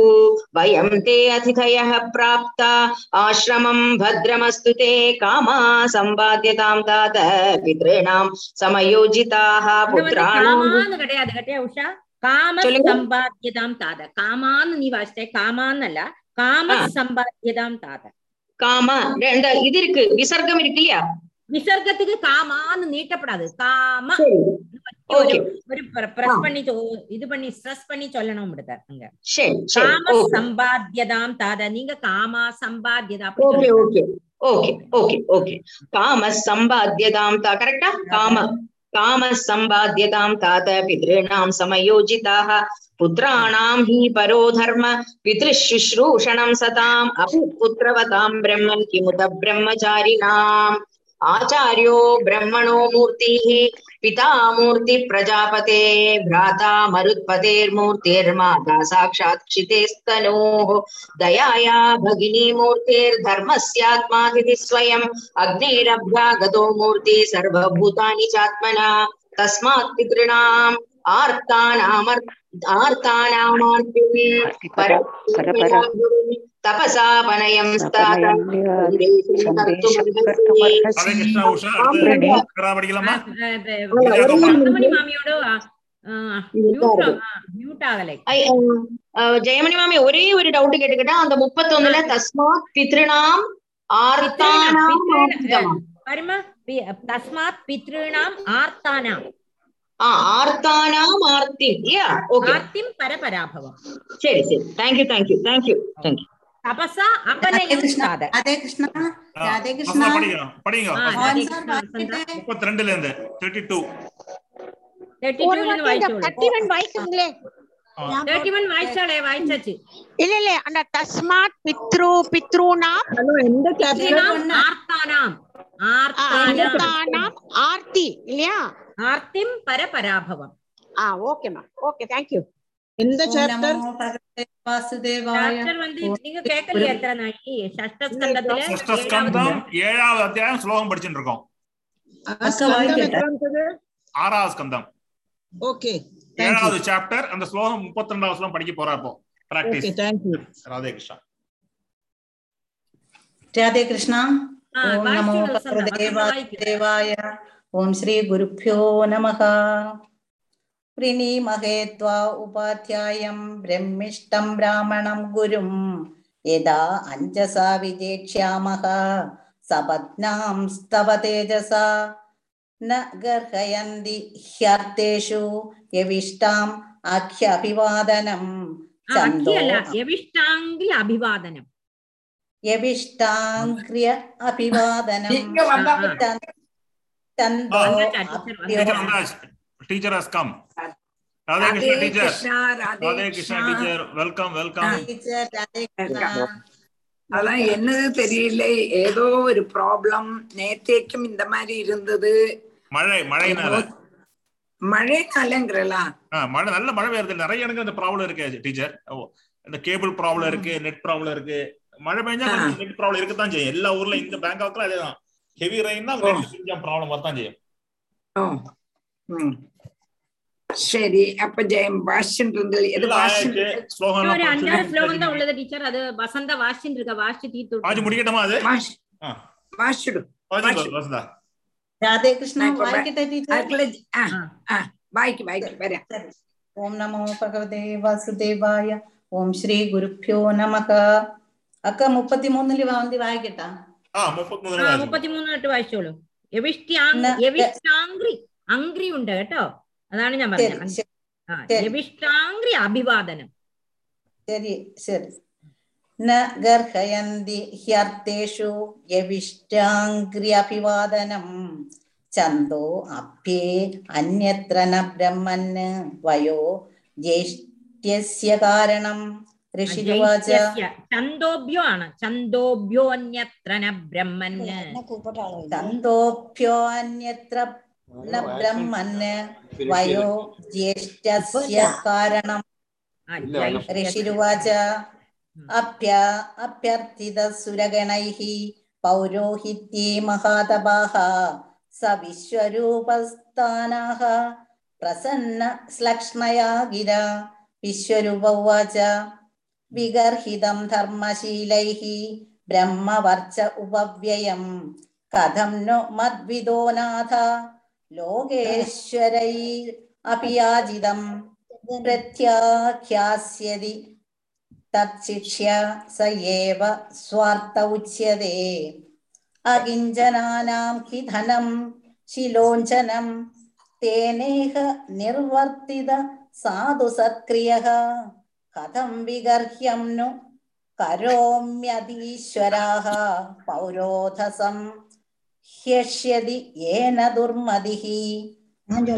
वयं ते अतिथयः प्राप्ता आश्रमं भद्रमस्तु ते कामा सम्पाद्यतां तात पितॄणां समयोजिताः இங்க வந்து पुत्राणां காமான்னு கிடையாது கட்டியா உஷா காம சொல்லுங்க. சம்பாத்தியதாம் தாத காமான்னு நீ வாசிச்ச காமான்னு அல்ல காம ஆ. சம்பாத்தியதாம் தாத காம. இந்த இது இருக்கு. விசர்க்கம் இருக்கு இல்லையா? விசர்க்கத்துக்கு காமான்னு நீட்டப்படாது. காம. ஒரு பிரஸ். பண்ணி இது பண்ணி ஸ்ட்ரெஸ் பண்ணி சொல்லணும் அங்க. காம சம்பாத்தியதாம் தாத. நீங்க காமா சம்பாத்தியதா okay. Okay. Okay okay okay. காம சம்பாத்தியதாம் தா கரெக்டா. காம. तामसम्बाध्यतां तात पितॄणां समयोजिताः। पुत्राणां हि परो धर्म, पितृशुश्रूषणं सताम्। अपि पुत्रवतां ब्रह्म किमुत ब्रह्मचारिणाम्। आचार्यो ब्रह्मणो मूर्तिः। पिता मूर्ति प्रजापते भ्राता मरुत्पतेर्मूर्तिर्माता साक्षात् क्षितेस्तनोः। दयाया भगिनी मूर्तिर्धर्मस्यात्मातिथि स्वयम्। अग्निरभ्यागतो मूर्ति सर्वभूतानि चात्मना। तस्मात् पितॄणाम् आर्तानामर् आर्तानामार्तिम् तपसा पनयं स्तात ஹரே கிருஷ்ணா உஷா அடுத்து கரா படிக்கலாமா ஆ, இப்ப- இப்ப ரத்னமணி மாமியோட மியூட் ஆகலை ஜெயமணி மாமி ஒரே ஒரு டவுட் கேட்டுக்கிட்டா அந்த முப்பத்தொன்னுல தஸ்மாத் பித்ருணாம் ஆர்த்தானாம் ஆர்த்தம். பாருமா பி- தஸ்மாத் பித்ருணாம் ஆர்த்தானாம் ஆ, ஆர்த்தானாம் ஆர்த்தி இல்லையா ஓகே ஆர்த்திம் பரபராபவம் சரி சரி தேங்க்யூ தேங்க்யூ தேங்க்யூ தேங்க்யூ தபசா அபனயம் சாத ராதே கிருஷ்ணா வசந்தா கிருஷ்ணா. படிங்க வசந்தா. முப்பத்தி ரெண்டுல இருந்து தேர்ட்டி டூ 32 ஒரு ல வாட்டி இந்த வாய்ச்சோளு. கட்டிவன் வாய்க்குங்களே. 31 வாய்ச்சாளே வாய்ச்சாச்சு. இல்ல இல்ல அந்த தஸ்மாத் பித்ரு பித்ருனா. பித்ருணாம் ஆர்த்தானாம். ஆர்த்தானாம் ஆர்த்தானாம் ஆர்த்தி இல்லையா? ஆர்த்திம் பரபராபவம். ஆ okay ma'am okay thank you எந்த சாப்டர் ஏழாவது அத்தியாயம் ஸ்லோகம் படிச்சுட்டு இருக்கோம். ஆறாவது ஸ்கந்தம். ஓகே ஏழாவது சாப்டர் அந்த ஸ்லோகம் முப்பத்தி ரெண்டாவது ஸ்லோகம் படிக்க போறா இப்போ. Okay practice thank you Radhe Krishna. Radhe Krishna. ஆ, ஓம் நமோ ஸ்ரீ குருभ्यो நமः പ്രണീമഹേ ഉപാധ്യായം ബ്രഹ്മിഷ്ടം ബ്രാഹ്മണം ഗുരും യഥാ അഞ്ചസ വിജേക്ഷ്യാമഹ സപത്നാം സ്തവ തേജസ ന ഗർഹയന്തി യവിഷ്ടാം അഖ്യഭിവാദനം യവിഷ്ടാംഗ്രി അഭിവാദനം യവിഷ്ടാംഗ്രിയ അഭിവാദനം ചന്ദ്രോ teacher has come. Radhe Krishna teacher. Krishna, Radhe Krishna teacher. Welcome, அதான் என்னது தெரியல. ஏதோ ஒரு ப்ராப்ளம் நேத்தேக்கும் இந்த மாதிரி இருந்தது. மழை மழைனால மழைனாலங்கிறலா மழை நல்ல மழை பெய்யறது நிறைய எனக்கு அந்த ப்ராப்ளம் இருக்கு டீச்சர் இந்த கேபிள் ப்ராப்ளம் இருக்கு நெட் ப்ராப்ளம் இருக்கு. மழை பெஞ்சா நெட் ப்ராப்ளம் இருக்கு தான் செய்யும். எல்லா ஊர்ல இந்த பேங்காக்ல அதேதான். ஹெவி ரெயின் தான் ப்ராப்ளம் வரத்தான் செய்யும். சரி அப்ப ஜெயம் வாஷின்றதில் எது வாஷின் ஒரு அஞ்சாறு ஸ்லோகம் தான் உள்ளது டீச்சர் அது வசந்த வாஷின் இருக்க வாஷி தீத்து வாஷி முடிக்கட்டுமா அது வாஷிடு வசந்தா ராதே கிருஷ்ணா வாய்க்கிட்ட டீச்சர் வாய்க்கு வாய்க்கு வரேன் ஓம் நமோ பகவதே வாசுதேவாய ஓம் ஸ்ரீ குருப்பியோ நமக அக்கா முப்பத்தி மூணுல வந்து வாய்க்கிட்டா முப்பத்தி மூணு வாய்ச்சோளு எவிஷ்டி எவிஷ்டாங்கிரி അങ്ക്രി ഉണ്ട് കേട്ടോ. അതാണ് ഞാൻ പറഞ്ഞത്. ആ അഭിവാദനം. ശരി ശരി. ഗർഹയന്തി ഹ്യർത്ഥേഷു യവിഷ്ടാംഗ്ര്യഭിവാദനം ചന്തോ അപ്യേ അന്യത്ര ന ബ്രഹ്മന് വയോ ജ്യേഷ്ഠ്യസ്യ കാരണം. ഋഷിവാച ചന്തോഭ്യോ ആണ്. ചന്തോഭ്യോ അന്യത്ര ബ്രഹ്മന്. ചന്തോഭ്യോ അന്യത്ര ന ബ്രഹ്മന് വയോ ജ്യേഷ്ഠസ്യ കാരണം ആ, ഇല്ല, ജൈഷ്യസ്യ. ഋഷിരുവാച അഭ്യ അഭ്യർത്ഥിത സുരഗണൈः പൗരോഹിത്യേ മഹാതപാः സ വിശ്വരൂപസ്ഥാനാः പ്രസന്ന ശ്ലക്ഷ്ണയാ ഗിര വിശ്വരൂപ ഉവാച വിഗർഹിതം ധർമ്മശീലൈः ബ്രഹ്മവർച്ച ഉപവ്യയം लोकेश्वरै अपियाजिदं प्रत्याख्यास्यति तत्शिक्ष्य स एव स्वार्थ उच्यते अकिञ्चनानां हि धनं शिलोञ्चनं तेनेह निर्वर्तित साधु सत्क्रियः कथं विगर्ह्यं नु करोम्यधीश्वराः पौरोधसं ह्यष्यति येन दुर्मतिः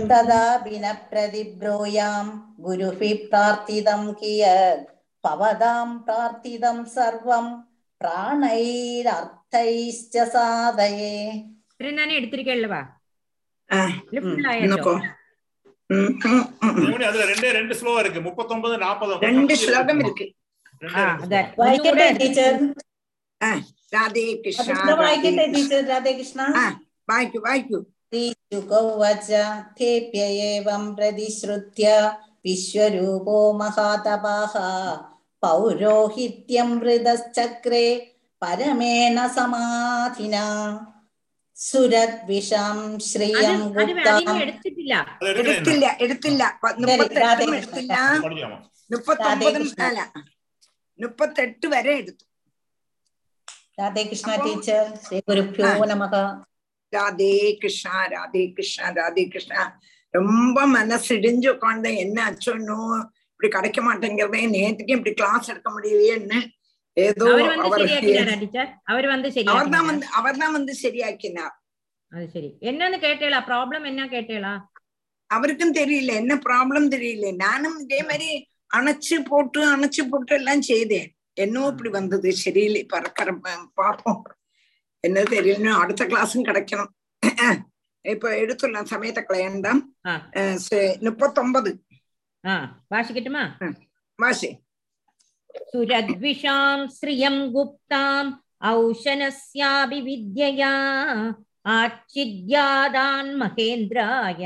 तदापि न प्रतिब्रूयां गुरुः प्रार्थितं कियत् पवदां प्रार्थितं सर्वं प्राणैरर्थैश्च साधये நானே எடுத்திருக்கேன்லவா அதுல ரெண்டே ரெண்டு ஸ்லோவா இருக்கு முப்பத்தொன்பது நாற்பது ரெண்டு ஸ்லோகம் இருக்கு ആ അതെ വായിക്കട്ടെ ടീച്ചർ ആ, രാധേ കൃഷ്ണ കൃഷ്ണ വായിക്കട്ടെ രാധേ ടീച്ചർ രാധേകൃഷ്ണ ആ വായിക്കൂ വായിക്കൂ ശ്രീശുകൗവച തേഭ്യ ഏവം പ്രതിശ്രുത്യ വിശ്വരൂപോ മഹാതപാः പൗരോഹിത്യം വൃതശ്ചക്രേ പരമേണ സമാധിന സുരദ്വിഷാം അത് ശ്രിയം അത് ഗുപ്താം അതിന് എടുത്തിട്ടില്ല அது எடுக்கல എടുത്തില്ല എടുത്തില്ല പ- ശരി, മുപ്പത്തെട്ടും രാധേകൃഷ്ണ. എടുത്തില്ല படிக்கலாமா മുപ്പത്തൊമ്പതും രാധേകൃഷ്ണ. അല്ല മുപ്പത്തെട്ട് വരെ എടുത്തു ராதே கிருஷ்ணா டீச்சர் குருப்பியோ நமக ராதே கிருஷ்ணா ராதே கிருஷ்ணா ராதே கிருஷ்ணா ரொம்ப மனசு இடிஞ்சு உட்காந்து என்ன ஆச்சோன்னு இப்படி கிடைக்க மாட்டேங்கிறதே நேற்றுக்கும் இப்படி கிளாஸ் எடுக்க முடியலையேன்னு ஏதோ அவர் அவர் வந்து அவர்தான் வந்து அவர்தான் வந்து சரியாக்கினார். அது சரி. என்னன்னு கேட்டேளா? ப்ராப்ளம் என்ன கேட்டேளா? அவருக்கும் தெரியல. என்ன ப்ராப்ளம் தெரியல. நானும் இதே மாதிரி அணைச்சு போட்டு அணைச்சு போட்டு எல்லாம் செய்தேன். എന്നോ ഇപ്പി വന്നത് ശരിയില് പറക്കറ പാപ്പം എന്നെ തെരിയലിനോ അടുത്ത ക്ലാസ്സും കിടക്കണം ഇപ്പൊ എടുത്തുള്ള സമയത്തെ കളയണ്ട മുപ്പത്തൊമ്പത് വാശിക്കട്ടുമാ വാശി സുരദ്വിഷാം ശ്രിയം ഗുപ്താം ഔഷനസ്യാഭി വിദ്യയാ ആച്ചിദ്യാദാൻ മഹേന്ദ്രായ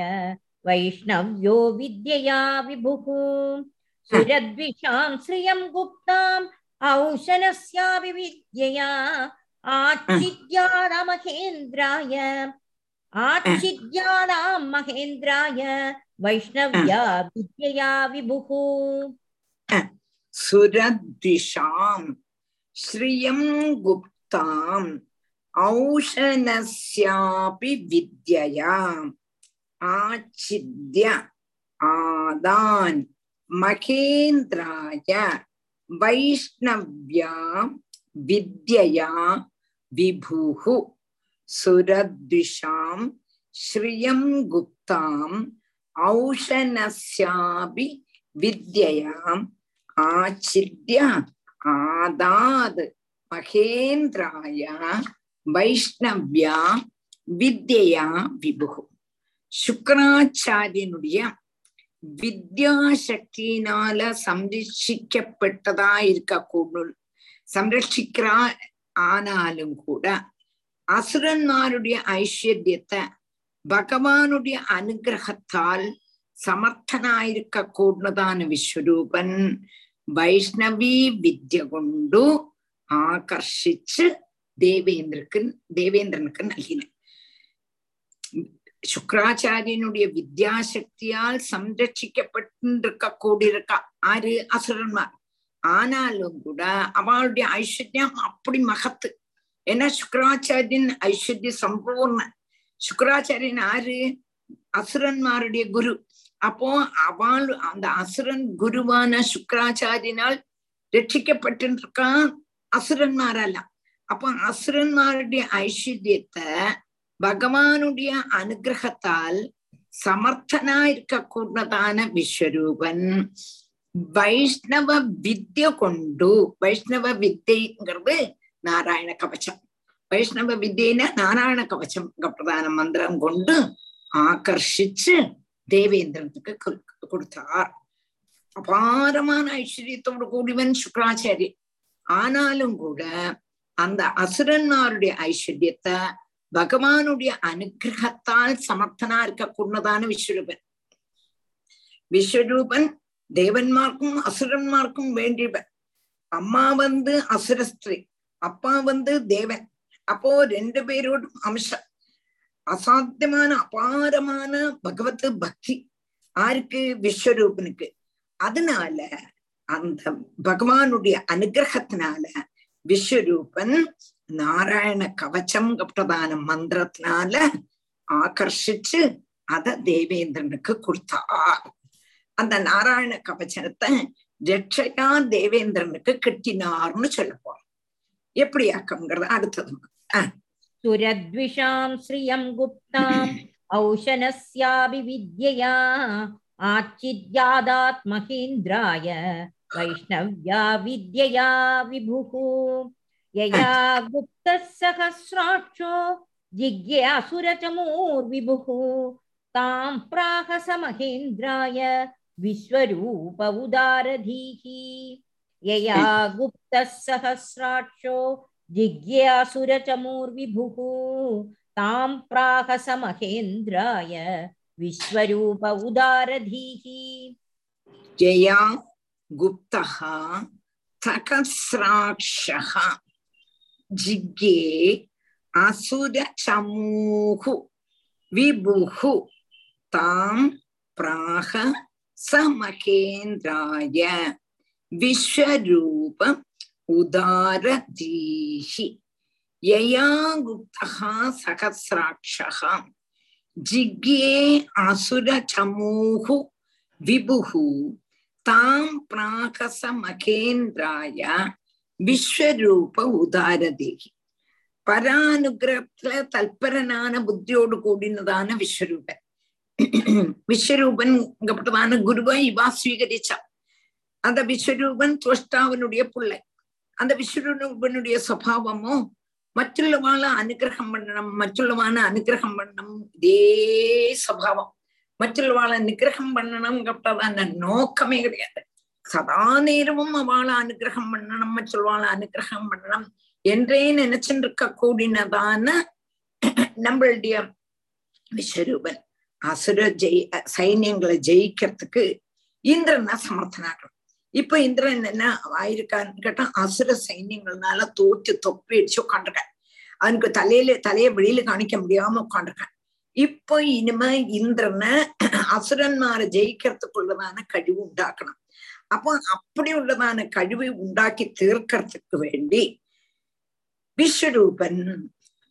वैष्णव्यो विद्यया विभुः सुरद्विषां श्रियं गुप्ताम् औशनस्यापि विद्यया आच्छिद्यामहेन्द्राय आच्छिद्यानां महेन्द्राय, वैष्णव्या विद्यया विभुः। सुरद्दिशां श्रियं गुप्ताम् विद्यया, आच्छिद्य, आदान् महेन्द्राय। वैष्णव्या विद्यया विभुः सुरद्विषां श्रियं गुप्ताम् औषनस्यापि विद्ययाम् आच्छिद्य आदाद् महेन्द्राय வைஷ்ணவ்யா வித்யா விபு சுக்கராச்சாரியனுடைய வித்யாசக்தினால சம்ரட்சிக்கப்பட்டதா இருக்க கூடும் சம்ரட்சிக்கிறா ஆனாலும் கூட அசுரன்மாருடைய ஐஸ்வர்யத்தை பகவானுடைய அனுகிரகத்தால் സമർത്ഥനായിരിക്ക കൂടുന്നതാണ് വിശ്വരൂപൻ വൈഷ്ണവീ വിദ്യ കൊണ്ടു ആകർഷിച്ച് ദേവേന്ദ്രക്ക് ദേവേന്ദ്രനക്ക് നൽകിന சுக்கராச்சாரியனுடைய வித்யாசக்தியால் சம்ரட்சிக்கப்பட்டிருக்க கூடியிருக்க ஆறு அசுரன்மார். ஆனாலும் கூட அவளுடைய ஐஸ்வர்யம் அப்படி மகத்து. ஏன்னா சுக்கராச்சாரியன் ஐஸ்வர்ய சம்பூர்ணன் சுக்கராச்சாரியன் ஆறு அசுரன்மாருடைய குரு. அப்போ அவள் அந்த அசுரன் குருவான சுக்கராச்சாரியனால் ரட்சிக்கப்பட்டு இருக்கான் அசுரன்மாரெல்லாம் அப்போ அசுரன்மாருடைய ஐஸ்வர்யத்தை பகவானுடைய அனுகிரகத்தால் சமர்த்தனா இருக்கக்கூடதான விஸ்வரூபன். வைஷ்ணவ வித்ய கொண்டு வைஷ்ணவ வித்தைங்கிறது நாராயண கவச்சம். வைஷ்ணவ வித்தியின நாராயண கவச்சம் பிரதான மந்திரம் கொண்டு ஆகர்ஷிச்சு தேவேந்திரனுக்கு கொடுத்தார். அபாரமான ஐஸ்வர்யத்தோடு கூடியவன் சுக்கராச்சாரியன் ஆனாலும் கூட அந்த அசுரன்மாருடைய ஐஸ்வர்யத்தை பகவானுடைய அனுகிரகத்தால் சமர்த்தனா இருக்கக்கூடதான விஸ்வரூபன். விஸ்வரூபன் தேவன்மார்க்கும் அசுரன்மார்க்கும் வேண்டியவன். அம்மா வந்து அசுரஸ்திரீ அப்பா வந்து தேவன். அப்போ ரெண்டு பேரோடும் அம்சம். அசாத்தியமான அபாரமான பகவத் பக்தி ஆருக்கு விஸ்வரூபனுக்கு. அதனால அந்த பகவானுடைய அனுகிரகத்தினால விஸ்வரூபன் நாராயண கவச்சம்ன்றதான மந்திரத்தினால ஆகர்ஷிச்சு அத தேவேந்திரனுக்கு கொடுத்தார். அந்த நாராயண கவச்சனத்தை ரட்சையா தேவேந்திரனுக்கு கிட்டினார்னு சொல்ல போறோம் எப்படி ஆக்கம்ங்கிறது அடுத்தது சுரத்விஷாம் ஸ்ரீயம் குப்தாம் ஔஷனஸ்யாபி வித்யா ஆச்சித்யாதாத் மகேந்திராய வைஷ்ணவ்யா வித்யா விபுகு. यया गुप्तः सहस्राक्षो जिज्ञासुरचमूर्विभुः तां प्राह स महेन्द्राय विश्वरूप उदारधीः यया गुप्तः सहस्राक्षो जिज्ञासुरचमूर्विभुः तां प्राह स महेन्द्राय विश्वरूप उदारधीः जया गुप्तः सहस्राक्षः ஜிகே அசுர சமூகு விபுகு தாம் பிராக சமகேந்திராய விஸ்வரூப உதாரதீஹி யயா குப்தா சகசிராட்சா ஜிக்யே அசுர சமூகு விபுகு தாம் பிராகச மகேந்திராய விஸ்வரூப உதாரதேகி பரானுகிரகத்துல தல்பரனான புத்தியோடு கூடினதான விஸ்வரூபன் விஸ்வரூபன் இங்கப்பட்டதான குருவை இவா ஸ்வீகரிச்சா அந்த விஸ்வரூபன் துவஷ்டாவனுடைய பிள்ளை அந்த விஸ்வரூபனுடைய சுவாவமோ மற்றுள்ளவாள அனுகிரகம் பண்ணணும் மற்றுள்ளவான அனுகிரகம் பண்ணணும் இதே சுவாவம் மற்றுள்ளவாள நிகிரகம் பண்ணணும் கப்பட்டதான நோக்கமே கிடையாது சதா நேரமும் அவளை அனுகிரகம் பண்ணணும் சொல்வாள் அனுகிரகம் பண்ணணும். என்றே நினைச்சுட்டு இருக்க கூடினதான நம்மளுடைய விஸ்வரூபன் அசுர ஜெய் சைன்யங்களை ஜெயிக்கிறதுக்கு இந்திரன் தான் சமர்த்தனாகணும் இப்ப இந்திரன் என்ன ஆயிருக்கான்னு கேட்டா அசுர சைன்யங்கள்னால தோற்று தொப்பி அடிச்சு உட்காந்துருக்கான் அவனுக்கு தலையில தலையை வெளியில காணிக்க முடியாம உட்காந்துருக்கான் இப்போ இனிமே இந்திரனை அசுரன்மாரை ஜெயிக்கிறதுக்குள்ளதான கழிவு உண்டாக்கணும். அப்போ அப்படி உள்ளதான கழிவை உண்டாக்கி தீர்க்கறதுக்கு வேண்டி விஸ்வரூபன்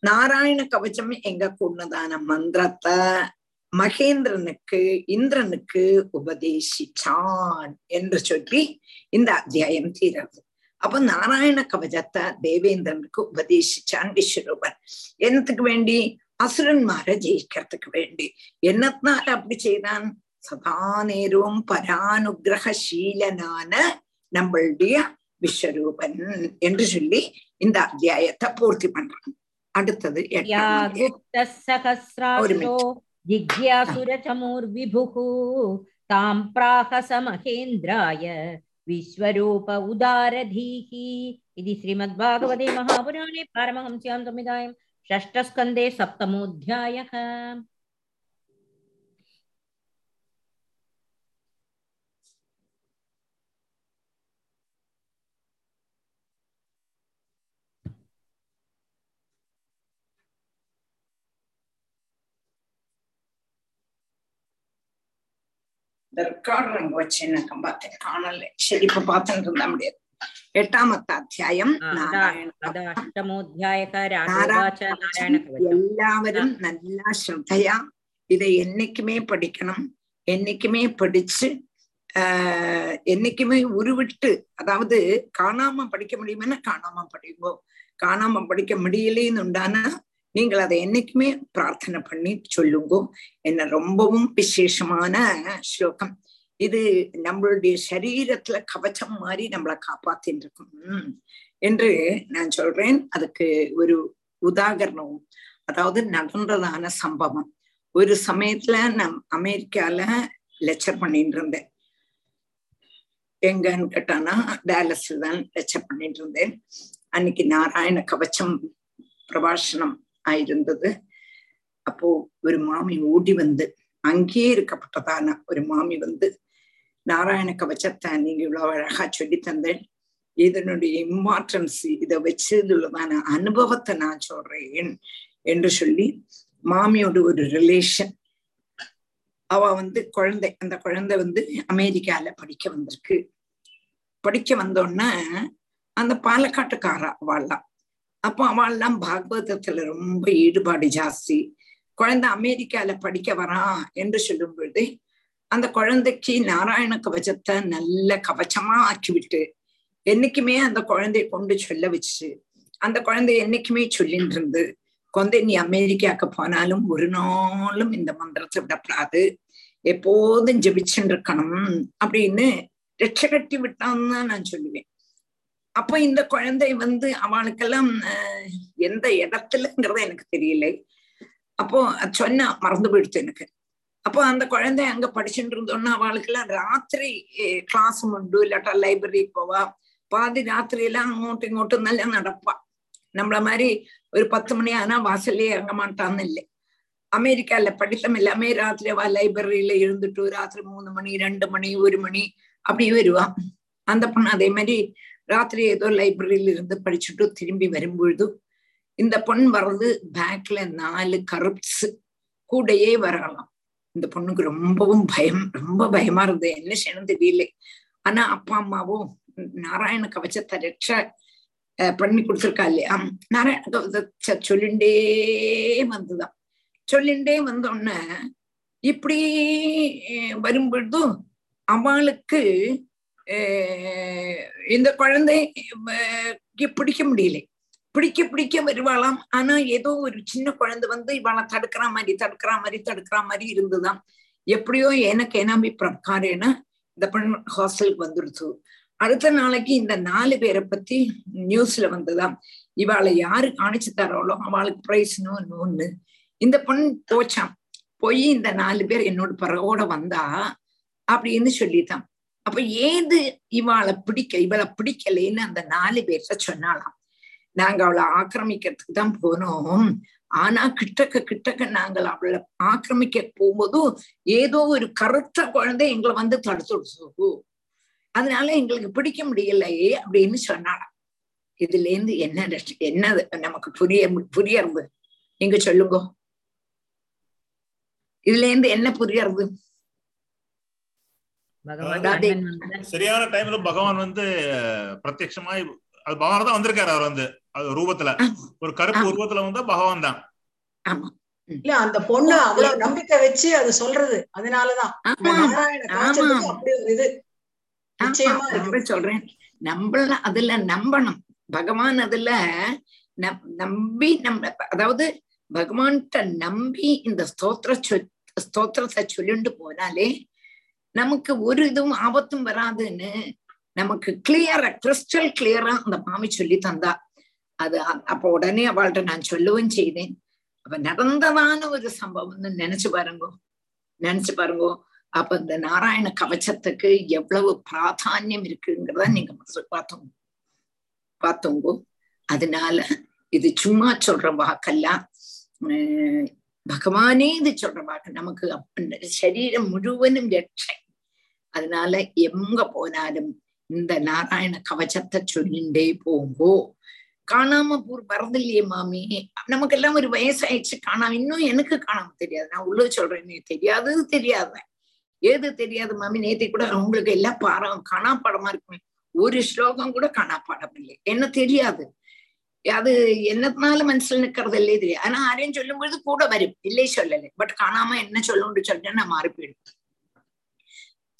நாராயண கவச்சம் எங்க கொண்டதான மந்திரத்தை மகேந்திரனுக்கு இந்திரனுக்கு உபதேசிச்சான் என்று சொல்லி இந்த அத்தியாயம் தீரது அப்ப நாராயண கவச்சத்தை தேவேந்திரனுக்கு உபதேசிச்சான் விஸ்வரூபன். என்னத்துக்கு வேண்டி? അസുരന്മാരെ ജയിക്കത്തക്ക് വേണ്ടി. എന്നത്നാൽ അപ്പടി ചെയ്താൻ? സദാനേരവും പരാനുഗ്രഹശീലനാണ് நம்மளுடைய விஸ்வரூபன் என்று சொல்லி இந்த அத்தியாயத்தை பூர்த்தி பண்றான் அடுத்தது ஜிக்யாசுரச்சமூர்விபுகு தாம் பிராக சமகேந்திராய விஸ்வரூப உதாரதீகி இது ஸ்ரீமத் பாகவதே மகாபுராணே பாரமஹம்சியாம் சம்விதாயம் इति श्रीमद्भागवते महापुराणे पारमहंस्यां संहितायां षष्ठस्कन्धे सप्तमोऽध्यायः இந்த ரெக்கார்டர் அங்க வச்சேன்னு பார்த்தேன் காணல சரி இப்ப பார்த்துட்டு இருந்தா முடியாது എട്ടാമത്തെ அத்தியாயம் എല്ലാവരും நல்லா ശ്രദ്ധയാ. இதை என்னைக்குமே படிக்கணும் என்னைக்குமே படிச்சு ஆஹ் என்னைக்குமே உருவிட்டு அதாவது காணாம படிக்க முடியுமேனா காணாம படிங்கோ காணாம படிக்க முடியலேன்னு உண்டானா நீங்கள் அதை என்னைக்குமே பிரார்த்தனை பண்ணி சொல்லுங்க என்ன ரொம்பவும் விசேஷமான ஸ்லோகம் இது நம்மளுடைய சரீரத்துல கவச்சம் மாதிரி நம்மளை காப்பாத்தின்னு இருக்கும் என்று நான் சொல்றேன். அதுக்கு ஒரு உதாகரணம். அதாவது நடந்ததான சம்பவம். ஒரு சமயத்துல நான் அமெரிக்கால லெக்சர் பண்ணிட்டு இருந்தேன் எங்கன்னு கேட்டானா டேலஸ்ல தான் லெக்சர் பண்ணிட்டு இருந்தேன் அன்னைக்கு நாராயண கவச்சம் பிரபாஷணம் ஆயிருந்தது. அப்போ ஒரு மாமி ஓடி வந்து அங்கேயே இருக்கப்பட்டதான ஒரு மாமி வந்து நாராயண கவச்சத்தை நீங்க இவ்வளவு அழகா சொல்லி தந்தேன். இதனுடைய இம்பார்ட்டன்ஸ் இதை வச்சதுள்ளதான அனுபவத்தை நான் சொல்றேன் என்று சொல்லி மாமியோட ஒரு ரிலேஷன் அவ வந்து குழந்தை அந்த குழந்தை வந்து அமெரிக்கால படிக்க வந்திருக்கு. படிக்க வந்தோடனே அந்த பாலக்காட்டுக்காரா அவள்லாம் அப்போ அவள்லாம் பாகவதத்துல ரொம்ப ஈடுபாடு ஜாஸ்தி. குழந்தை அமெரிக்கால படிக்க வரான் என்று சொல்லும் பொழுது அந்த குழந்தைக்கு நாராயண கவச்சத்தை நல்ல கவச்சமா ஆக்கிவிட்டு என்னைக்குமே அந்த குழந்தைய கொண்டு சொல்ல வச்சு அந்த குழந்தை என்னைக்குமே சொல்லிட்டு இருந்து குழந்தை நீ அமெரிக்காக்கு போனாலும் ஒரு நாளும் இந்த மந்திரத்தை விடப்படாது எப்போதும் ஜபிச்சுட்டு இருக்கணும் அப்படின்னு ரெட்ச கட்டி விட்டான்னு தான் நான் சொல்லுவேன். அப்ப இந்த குழந்தை வந்து அவளுக்கெல்லாம் எந்த இடத்துலங்கிறத எனக்கு தெரியல. அப்போ சொன்னா மறந்து போயிடுச்சு எனக்கு. அப்போ அந்த குழந்தை அங்க படிச்சுட்டு இருந்தோம்னா அவளுக்கெல்லாம் ராத்திரி கிளாஸ் உண்டு இல்லாட்டா லைப்ரரிக்கு போவா. பாதி ராத்திரி எல்லாம் அங்கோட்டும் இங்கோட்டும் நல்லா நடப்பா நம்மள மாதிரி ஒரு பத்து மணி ஆனா வாசல்லே இறங்க மாட்டான்னு இல்லை. அமெரிக்கால படித்தம் எல்லாமே ராத்திரி அவ லைப்ரரியில இருந்துட்டு ராத்திரி மூணு மணி ரெண்டு மணி ஒரு மணி அப்படி வருவா. அந்த பொண்ணு அதே மாதிரி ராத்திரி ஏதோ லைப்ரரியில இருந்து படிச்சுட்டு திரும்பி வரும்பொழுது இந்த பொண்ணு வர்றது பேக்ல நாலு கருப்ஸ் கூடையே வரலாம். இந்த பொண்ணுக்கு ரொம்பவும் பயம் ரொம்ப பயமா இருந்தது. என்ன செய்யணும் தெரியல. ஆனா அப்பா அம்மாவும் நாராயண கவச்சத்தை ரட்ச பண்ணி கொடுத்துருக்கா இல்லையா? நாராயண கவச்ச சொல்லிண்டே வந்துதான் சொல்லிண்டே வந்தோடனே இப்படி வரும்பொழுதும் அவளுக்கு இந்த குழந்தை பிடிக்க முடியல. பிடிக்க பிடிக்க வருவாளாம். ஆனா ஏதோ ஒரு சின்ன குழந்தை வந்து இவளை தடுக்கிற மாதிரி தடுக்கிற மாதிரி தடுக்கிற மாதிரி இருந்துதான். எப்படியோ எனக்கு ஏனாமி பிரகாரேன இந்த பெண் ஹாஸ்டலுக்கு வந்துடுச்சு அடுத்த நாளைக்கு இந்த நாலு பேரை பத்தி நியூஸ்ல வந்துதான். இவாளை யாரு காணிச்சு தரோளோ அவளுக்கு பிரைஸ்னு ஒண்ணு இந்த பொண்ணு போச்சான் போய் இந்த நாலு பேர் என்னோட பிறகோட வந்தா அப்படின்னு சொல்லிட்டான். அப்ப ஏது இவாளை பிடிக்க இவளை பிடிக்கலைன்னு அந்த நாலு பேர்த்த சொன்னாலாம் நாங்க அவளை ஆக்கிரமிக்கிறதுக்கு தான் போனோம். ஆனா கிட்டக்க கிட்டக்க நாங்கள் அவளை ஆக்கிரமிக்க போகும்போதும் ஏதோ ஒரு கருத்த குழந்தை எங்களை வந்து தடுத்துடுச்சு. அதனால எங்களுக்கு பிடிக்க முடியலையே அப்படின்னு சொன்னாலாம் இதுல இருந்து என்ன என்ன நமக்கு புரிய புரியறது நீங்க சொல்லுங்க. இதுல இருந்து என்ன புரியறது சரியான டைம்ல பகவான் வந்து பிரத்யட்சமா அது பகவான் தான் வந்திருக்காரு அவர் வந்து. அது ரூபத்துல. ஒரு கருப்பு உருவத்துல வந்து பகவான் தான். இல்ல அந்த பொண்ணு அவ்வளவு நம்பிக்கை வச்சு அது சொல்றது. அதனாலதான். நாராயண காய்ச்சலுக்கு அப்படி ஒரு இது நிச்சயமா இருக்கு. சொல்றேன். நம்மள அதுல நம்பணும். பகவான் அதுல நம்பி நம்ம அதாவது பகவான்கிட்ட நம்பி இந்த ஸ்தோத்திர ஸ்தோத்திரத்தை சொல்லிட்டு போனாலே நமக்கு ஒரு இதுவும் ஆபத்தும் வராதுன்னு நமக்கு கிளியரா கிறிஸ்டல் கிளியரா அந்த மாமி சொல்லி தந்தா. அது அப்ப உடனே அவள்கிட்ட நான் சொல்லவும் செய்தேன். அப்ப நடந்ததான ஒரு சம்பவம்னு நினைச்சு பாருங்கோ. நினைச்சு பாருங்கோ. அப்ப இந்த நாராயண கவச்சத்துக்கு எவ்வளவு பிராதானியம் இருக்குங்கிறத நீங்க பார்த்தோங்க பார்த்தோங்கோ. அதனால இது சும்மா சொல்ற வாக்கல்ல. பகவானே இது சொல்ற வாக்கு. நமக்கு சரீரம் முழுவதும் ரட்சை அதனால எங்க போனாலும் இந்த நாராயண கவச்சத்தை சொல்லிண்டே போங்கோ. காணாம பூர் வரதில்லையே மாமி. நமக்கெல்லாம் ஒரு வயசாயிடுச்சு. காணாம இன்னும் எனக்கு காணாம தெரியாது. நான் உள்ள சொல்றேன் நீ தெரியாது தெரியாத. ஏது தெரியாது மாமி? நேத்தி கூட அவங்களுக்கு எல்லாம் பாடம் காணாப்பாடமா இருக்குமே. ஒரு ஸ்லோகம் கூட காணாப்பாடம் இல்லை என்ன தெரியாது. அது என்னத்தினால மனசுல நிக்கிறது இல்லையே தெரியாது. ஆனா ஆரையும் சொல்லும் பொழுது கூட வரும். இல்லை சொல்லலை. பட் காணாம என்ன சொல்லுன்னு சொல்லிட்டு நான் மாறி போயிடும்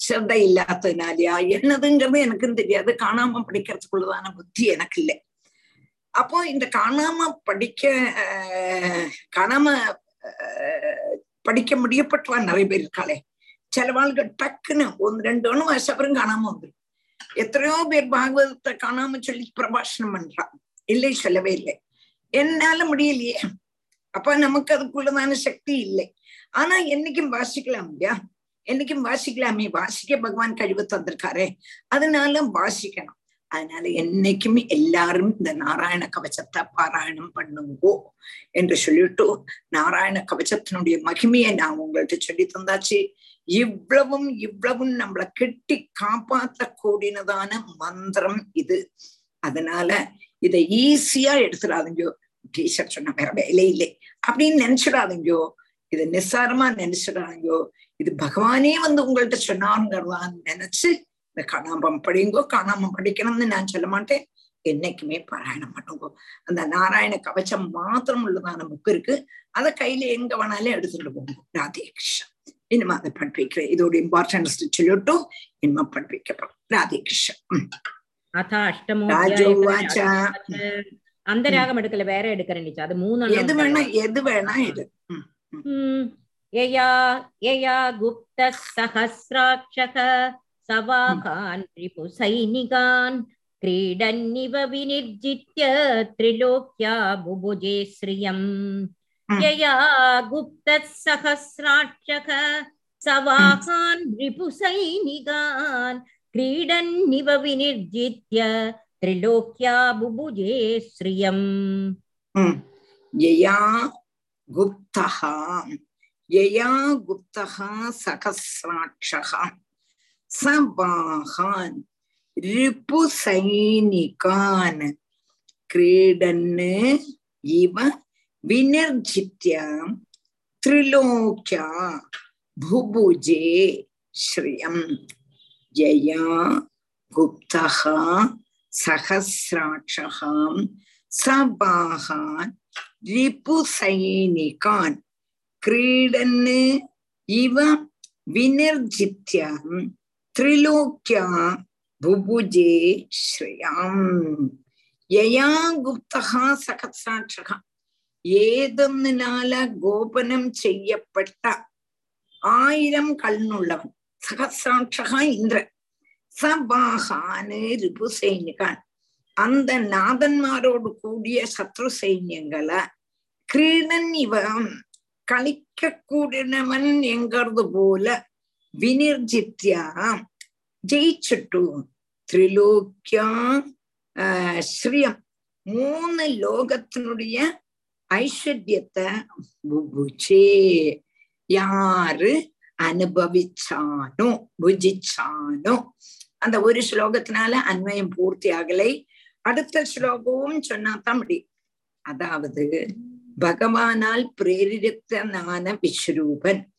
சிரத்தை இல்லாததுனாலயா என்னதுங்கிறது எனக்கும் தெரியாது காணாம படிக்கிறதுக்குள்ளதான புத்தி எனக்கு இல்லை அப்போ இந்த காணாம படிக்க காணாம படிக்க முடியப்பட்டவா நிறைய பேர் இருக்காளே ചിലവാൾക്ക് ടക്കിന് ഒന്ന് രണ്ടോണം വായിച്ച അപ്പുറം കാണാമ வந்துரும் எத்தனையோ பேர் பாகவதத்தை காணாம சொல்லி பிரபாஷணம் பண்றான் இல்லை சொல்லவே இல்லை என்னால முடியலையே அப்ப நமக்கு அதுக்குள்ளதான சக்தி இல்லை ஆனா என்னைக்கும் வாசிக்கலாம் இல்லையா என்னைக்கும் வாசிக்கலாமே. வாசிக்க பகவான் கழிவு தந்திருக்காரே. அதனால வாசிக்கணும். அதனால என்னைக்கும் எல்லாரும் இந்த நாராயண கவச்சத்தை பாராயணம் பண்ணுங்கோ என்று சொல்லிட்டு நாராயண கவச்சத்தினுடைய மகிமையை நான் உங்கள்கிட்ட சொல்லி தந்தாச்சு. இவ்வளவும் இவ்வளவும் நம்மளை கெட்டி காப்பாற்ற கூடினதான மந்திரம் இது. அதனால இதை ஈஸியா எடுத்துடாதீங்கோ. டீச்சர் சொன்ன வேற வேலை இல்லை அப்படின்னு நினைச்சிடாதீங்கோ. இதை நிசாரமா நினைச்சிடாதீங்கோ. இது பகவானே வந்து உங்கள்ட்ட சொன்னாருங்கிறதான் நினைச்சு இந்த காணாமம் படிங்கோ காணாம படிக்கணும்னு நான் சொல்ல மாட்டேன். என்னைக்குமே பாராயணம் பண்ணுங்கோ. அந்த நாராயண கவச்சம் மாத்திரம் உள்ளதான புக் இருக்கு. அதை கையில எங்க வேணாலும் எடுத்துட்டு போங்க. ராதே கிருஷ்ணன் இனிமே அதை படிப்பிக்கிறேன். இதோட இம்பார்ட்டன்ஸ் சொல்லிட்டு இனிமே படிப்பிக்கப்படும். ராதே கிருஷ்ணன் அத அஷ்டமோ ராஜோவாச்ச அந்த ராகம் எடுக்கல வேற எடுக்கிறேன் அது எது மூணு வேணா எது வேணா இது. यया यया गुप्तः सहस्राक्षः सवाहान् रिपुसैनिकान् क्रीडन्निव विनिर्जित्य त्रिलोक्या बुभुजे श्रियम्। हाँ। यया गुप्तः सवाहान् रिपुसैनिकान् क्रीडन्निव विनिर्जित्य त्रिलोक्या बुभुजे श्रियम्। हाँ। यया गुप्तः यया गुप्तः सहस्राक्षः स बाहान् रिपुसैनिकान् क्रीडन् इव त्रिलोक्या भुभुजे श्रियम्। यया गुप्तः सहस्राक्षः स बाहान् रिपुसैनिकान् ക്രീഡന് ഇവ വിനർജിത്യ ത്രിലോക്യ ഭുഭുജേ ശ്രയാം യയാ ഗുപ്ത സഹസാക്ഷക ഏതൊന്നിനാല ഗോപനം ചെയ്യപ്പെട്ട ആയിരം കണ്ണുള്ളവൻ സഹസാക്ഷക ഇന്ദ്രൻ സവാഹാന് രിപു സൈനികാൻ அந்த நாதன்மாரோடு கூடிய சத்ரு சைன்யங்களை கிரீடன் களிக்க கூடினவன் எங்கிறது போல வினிர்ஜித்யா ஜெயிச்சுட்டு திரிலோக்கியா ஆஹ் ஸ்ரீயம் மூணு லோகத்தினுடைய ஐஸ்வர்யத்தை புபுச்சே யாரு அனுபவிச்சானோ புஜிச்சானோ அந்த ஒரு ஸ்லோகத்தினால அன்வயம் பூர்த்தி ஆகலை அடுத்த ஸ்லோகமும் சொன்னாதான் முடியும் அதாவது பகவானால் பிரேரித்தனான விஸ்வரூபன்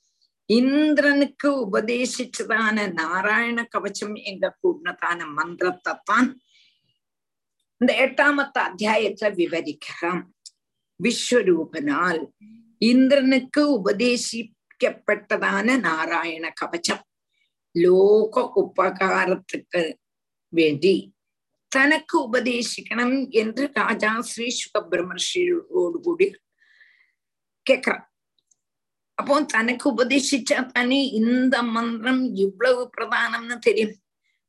இந்திரனுக்கு உபதேசிச்சதான நாராயண கவச்சம் எங்க கூடதான மந்திரத்தை தான் இந்த எட்டாமத்த அத்தியாயத்துல விவரிக்கிறான் விஸ்வரூபனால் இந்திரனுக்கு உபதேசிக்கப்பட்டதான நாராயண கவச்சம் லோக உபகாரத்துக்கு வேண்டி தனக்கு உபதேசிக்கணும் என்று ராஜா ஸ்ரீ சுகபிரமர்ஷியோடு கூடி கேக்குறான் அப்போ தனக்கு உபதேசிச்சா தானே இந்த மந்திரம் இவ்வளவு பிரதானம்னு தெரியும்.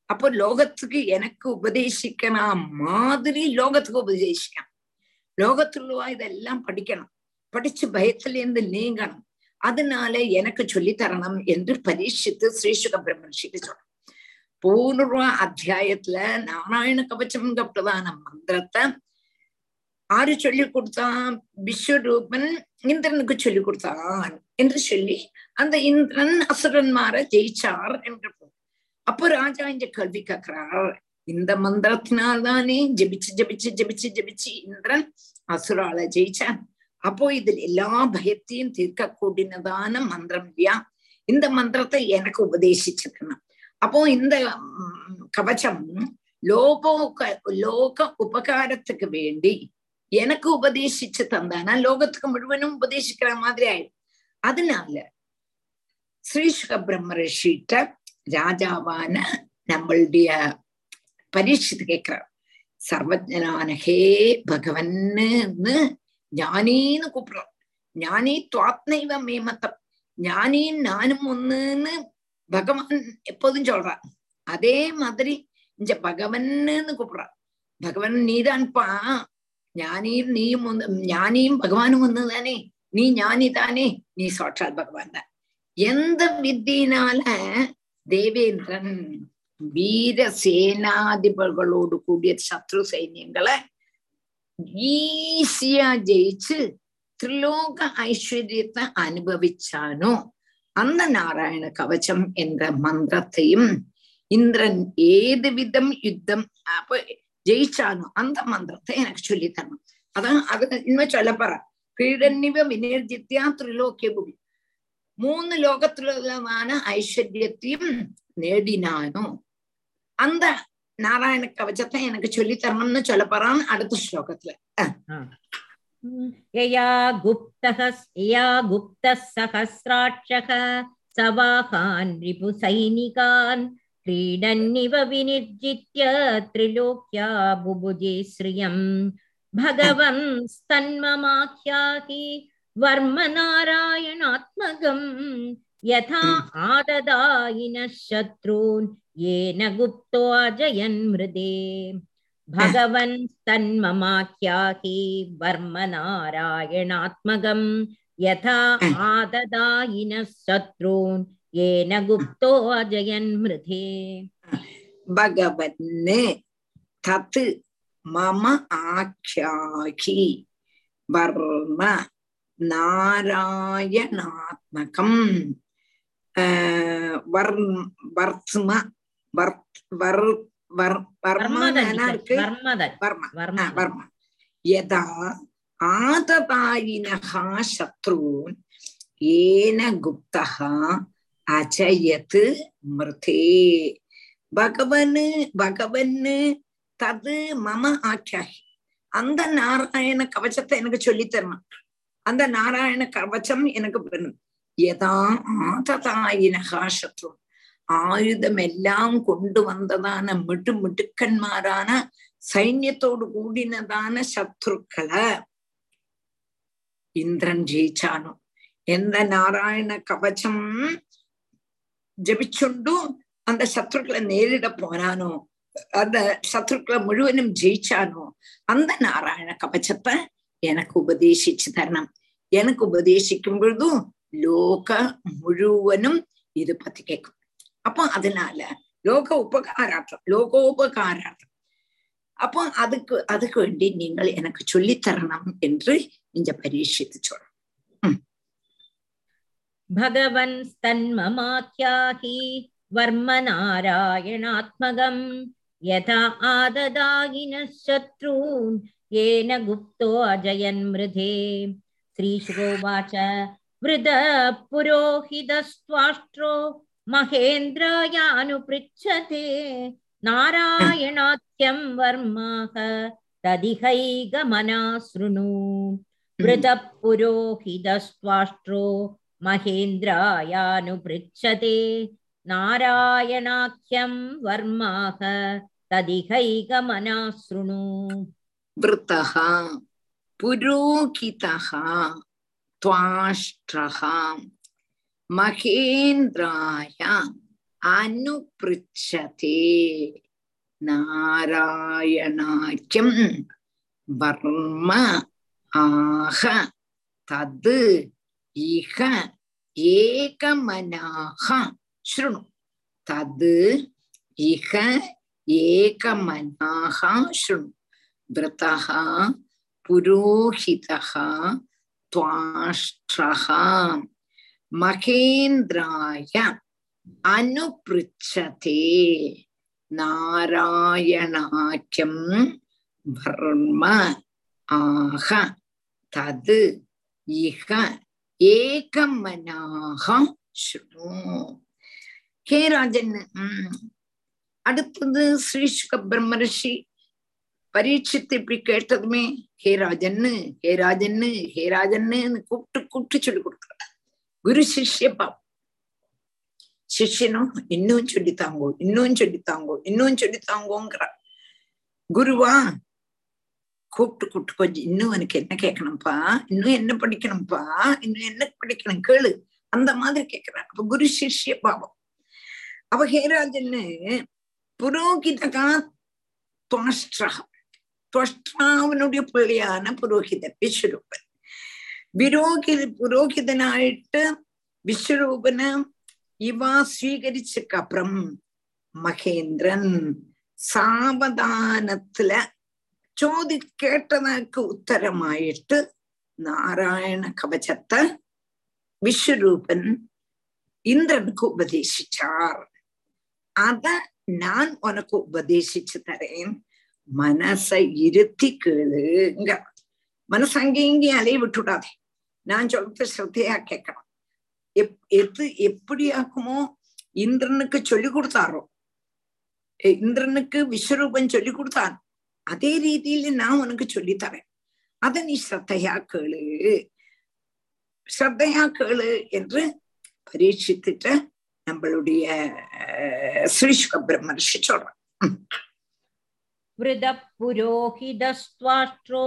அப்போ லோகத்துக்கு எனக்கு உபதேசிக்கிற மாதிரி லோகத்துக்கு உபதேசிக்கணும். லோகத்துள்ளவா இதெல்லாம் படிக்கணும். படிச்சு பயத்துல இருந்து நீங்கணும். அதனால எனக்கு சொல்லி தரணும் என்று பரீட்சித்து ஸ்ரீசுக பிரம்மர்ஷிக்கு சொல்றோம் பூர்வ அத்தியாயத்துல நாராயண கவச்சம் பிரதான மந்திரத்தை ஆறு சொல்லி கொடுத்தான். விஸ்வரூபன் இந்திரனுக்கு சொல்லி கொடுத்தான் என்று சொல்லி அந்த இந்திரன் அசுரன்மார ஜெயிச்சார் என்று அப்போ ராஜா இந்த கேள்வி கேட்கிறார். இந்த மந்திரத்தினால்தானே ஜபிச்சு ஜபிச்சு ஜபிச்சு ஜபிச்சு இந்திரன் அசுரால ஜெயிச்சான். அப்போ இதில் எல்லா பயத்தையும் தீர்க்க கூடினதான மந்திரம் இல்லையா? இந்த மந்திரத்தை எனக்கு உபதேசிச்சிருக்கணும். அப்போ இந்த கவச்சம் லோக லோக உபகாரத்துக்கு வேண்டி எனக்கு உபதேசிச்சு தந்தானா. லோகத்துக்கு முழுவதும் உபதேசிக்கிற மாதிரி ஆயிடும் அதனால ஸ்ரீசுக பிரம்ம ரிஷிட்ட ராஜாவான நம்மளுடைய பரீட்சித்து கேட்கிறார் சர்வஜனான ஹே பகவன்னு ஞானின்னு கூப்பிடுறோம் ஞானி துவாத்னைவ மேமத்தம் ஞானியும் நானும் ஒண்ணுன்னு பகவான் எப்போதும் சொல்றார். அதே மாதிரி இந்த பகவன்னு கூப்பிடுறார். பகவன் நீதான்ப்பா ஞானியும் நீயும் ஒன்று ஞானியும் பகவானும் ஒன்று தானே நீ ஞானி தானே நீ சாட்சாத் பகவான் தான். எந்த வித்தியினால தேவேந்திரன் வீர சேனாதிபர்களோடு கூடிய சத்ரு சைன்யங்களை ஈஸியா ஜெயிச்சு திரிலோக ஐஸ்வர்யத்தை அனுபவிச்சானோ அந்த நாராயண கவச்சம் என்ற மந்திரத்தையும் இந்திரன் ஏது விதம் யுத்தம் அப்ப ஜெயிச்சாலும் அந்த மந்திரத்தை எனக்கு சொல்லி தரணும் அதான் அது இனிமே சொல்ல போற கீழன்னிவ வினர்ஜித்யா திரிலோக்கிய புகி மூணு லோகத்துலமான ஐஸ்வர்யத்தையும் நேடினானும் அந்த நாராயண கவச்சத்தை எனக்கு சொல்லி தரணும்னு சொல்ல போறான்னு அடுத்த ஸ்லோகத்துல யயா குப்தா குப்த சகசிராட்சக சவாகான் ரிபு சைனிகான் क्रीडन्निव विनिर्जित्य त्रिलोक्या बुभुजे श्रियम् भगवंस्तन्ममाख्याहि वर्मनारायणात्मगम् यथा आददायिनः शत्रून् येन गुप्तो अजयन् मृदे भगवन् तन्ममाख्याहि वर्मनारायणात्मगम् यथा आददायिनः शत्रून् येन गुप्तो अजयन्मृधे भगवन् तत् मम आख्याहि वर्म नारायणात्मकम्। வர்ம் வர்த்ம வர்த் வர் வர் வர்மனருக்கு வர்ம வர்ம யதா ஆதபாயினகா சத்ரூன் ஏன குப்தகா அஜயத் மிருதே. பகவனு பகவன்னு தது மம ஆக்கியாகி. அந்த நாராயண கவச்சத்தை எனக்கு சொல்லி தரணும். அந்த நாராயண கவச்சம் எனக்கு வேணும். யதா ஆததாயினகா சத்ரு. ஆயுதம் எல்லாம் கொண்டு வந்ததான மிட்டு மிட்டுக்கன்மாரான சைன்யத்தோடு கூடினதான சத்ருக்களை இந்திரன் ஜெயிச்சானோ. எந்த நாராயண கவச்சம் ஜபிச்சுண்டு அந்த சத்ருக்களை நேரிட போனானோ அந்த சத்ருக்களை முழுவதும் ஜெயிச்சானோ அந்த நாராயண கவச்சத்தை எனக்கு உபதேசிச்சு தரணும் எனக்கு உபதேசிக்கும் பொழுதும் லோக முழுவனும் இது பத்தி கேட்கும் அப்போ அதனால லோக உபகாரார்த்தம் லோகோபகாரார்த்தம் அப்போ அதுக்கு அதுக்கு வேண்டி நீங்கள் எனக்கு சொல்லித்தரணும் என்று இந்த பரீட்சித்து சொல்றோம் भगवन्स्तन्ममाख्याहि वर्मनारायणात्मगम् यथा आददायिनः शत्रून् येन गुप्तो अजयन्मृधे श्रीशुकोवाच वृद पुरोहितस्त्वाष्ट्रो महेन्द्रायानुपृच्छते नारायणाख्यं वर्माः तदिहैगमना शृणु वृतः पुरोहितस्त्वाष्ट्रो महेन्द्रायानुपृच्छते नारायणाख्यं वर्माः तदिहैकमना शृणु वृतः पुरोहितः त्वाष्ट्रः महेन्द्राय अनुपृच्छते नारायणाख्यं वर्म आह तद् इह एकमनाः शृणु तद् इह एकमनाः शृणु व्रतः पुरोहितः त्वाष्ट्रः महेन्द्राय अनुपृच्छते नारायणाख्यं वर्म आह तद् इह ஏகமனாக ஹே ராஜன் உம் அடுத்தது ஸ்ரீசுக பிரம்மரிஷி பரீட்சித்து இப்படி கேட்டதுமே ஹே ராஜன்னு ஹே ராஜன்னு ஹே ராஜன்னு கூப்பிட்டு கூப்பிட்டு சொல்லி கொடுக்குற குரு சிஷ்ய பாவம். சிஷ்யனும் இன்னும் சொல்லித்தாங்கோ இன்னும் சொல்லித்தாங்கோ இன்னும் சொல்லித்தாங்கோங்கிற குருவா கூப்பிட்டு கூப்பிட்டு கொஞ்சம் இன்னும் உனக்கு என்ன கேட்கணும்ப்பா? இன்னும் என்ன படிக்கணும்ப்பா? இன்னும் என்ன படிக்கணும்? கேளு. அந்த மாதிரி கேட்கிறாள் அப்ப குரு சிஷ்ய பாவம். அவ ஹேராஜன்னு புரோகிதகா துவஷ்டகம் துவஷ்டாவினுடைய பிள்ளையான புரோகிதன் விஸ்வரூபன். വിരോഗി പുരോഹിതനായിട്ട് വിശ്വരൂപന് ഇവ സ്വീകരിച്ചക്കപ്പുറം மகேந்திரன் சாவதானத்துல ചോദിക്കേട്ടതൊക്കെ ഉത്തരമായിട്ട് നാരായണ കവചത്തെ വിശ്വരൂപൻ ഇന്ദ്രനക്ക് ഉപദേശിച്ചാർ അത് ഞാൻ ഉനക്ക് ഉപദേശിച്ചു തരേൻ മനസ്സ ഇരുത്തി കേളുങ്ക മനസ്സങ്കെങ്കി അലയെ വിട്ടുടാതെ ഞാൻ ചൊല്ലത്തെ ശ്രദ്ധയാ കേക്കണം எது എപ്പടിയാക്കുമോ ഇന്ദ്രനക്ക് சொல்லி கொடுத்தாரோ இந்திரனுக்கு விஸ்வரூபன் சொல்லி அதே ரீதியில நான் உனக்கு சொல்லி தரேன் அத நீ ஸ்ரத்தையா கேளு ஸ்ரத்தையா கேளு என்று பரீட்சித்துட்டு நம்மளுடைய அஹ், ஸ்ரீசுக பிரம்மர்ஷி சொல்றான் वृदः पुरोहितस्त्वाष्ट्रो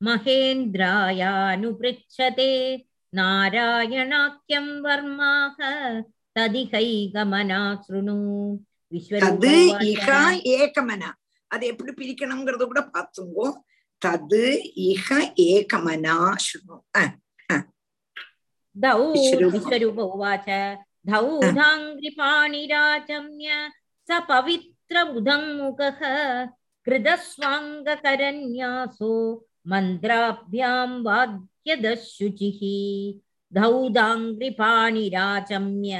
महेन्द्रायानुपृच्छते नारायणाख्यं वर्माः तदिहैगमना शृणु தது विश्वरूपवाच இகா ஏகமனா அது எப்படி பிரிக்கணுங்கிறத கூட பார்த்துங்கோ தது இக ஏகமனா சுணு அஹ், धौ विश्वरूप- विश्वरूप उवाच धौधाङ्घ्रिपाणिराचम्य स पवित्र उदङ्मुखः कृतस्वाङ्गकरन्यासो मन्त्राभ्यां वाद्यदशुचिः धौदाङ्घ्रिपाणिराचम्य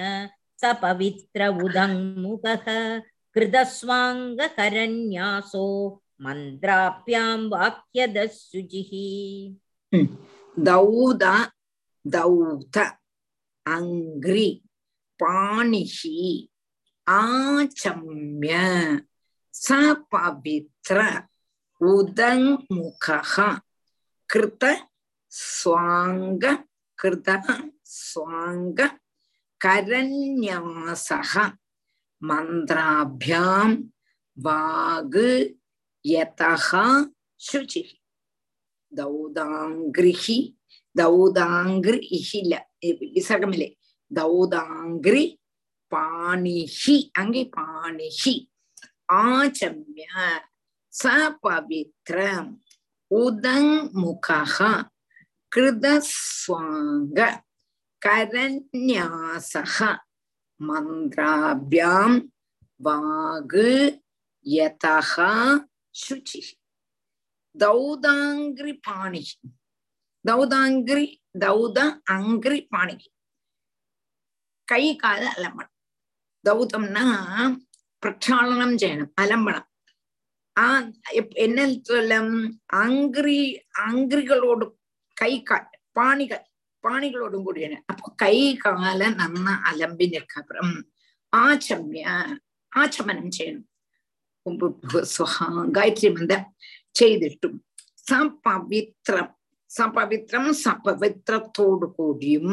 स पवित्र उदङ्मुखः कृतस्वाङ्गकरन्यासो मन्त्राभ्यां वाक्यदशुचिः दौद दौत अङ्ग्रि पाणिः आचम्य सपवित्र उदङ्मुखः कृत स्वाङ्ग कृतः स्वाङ्ग करन्यासः மந்திராபியாம் வாகு யதா சுச்சி. தௌதாங்கிரிஹி தௌதாங்கிரி இஹில. விசகமிலே. தௌதாங்கிரி பாணிஹி அங்கே பாணிஹி. ஆச்சமிய ச பவித்ரம் உதங்முகா கிருதஸ்வாங்க கரன்யாசக மந்திராபியாம் வாகு யதா சுச்சி. தௌதாங்கிரி பாணி தௌதாங்கிரி தௌத அங்கிரி பாணி கை கால அலம்பணம். தௌதம்னா பிரக்ஷாளனம் செய்யணும் அலம்பணம். ஆஹ் என்ன சொல்லம்? அங்கிரி அங்கிரிகளோடு கை கால் பாணிகள். പാണികളോടും കൂടിയാണ് അപ്പൊ കൈ കാല നന്ന അലമ്പിനക്കപ്പുറം ആചമ്യ ആചമനം ചെയ്യണം ഗായത്രി മന്ദ ചെയ്തിട്ടും സപവിത്രം സപവിത്രം സപവിത്രത്തോടു കൂടിയും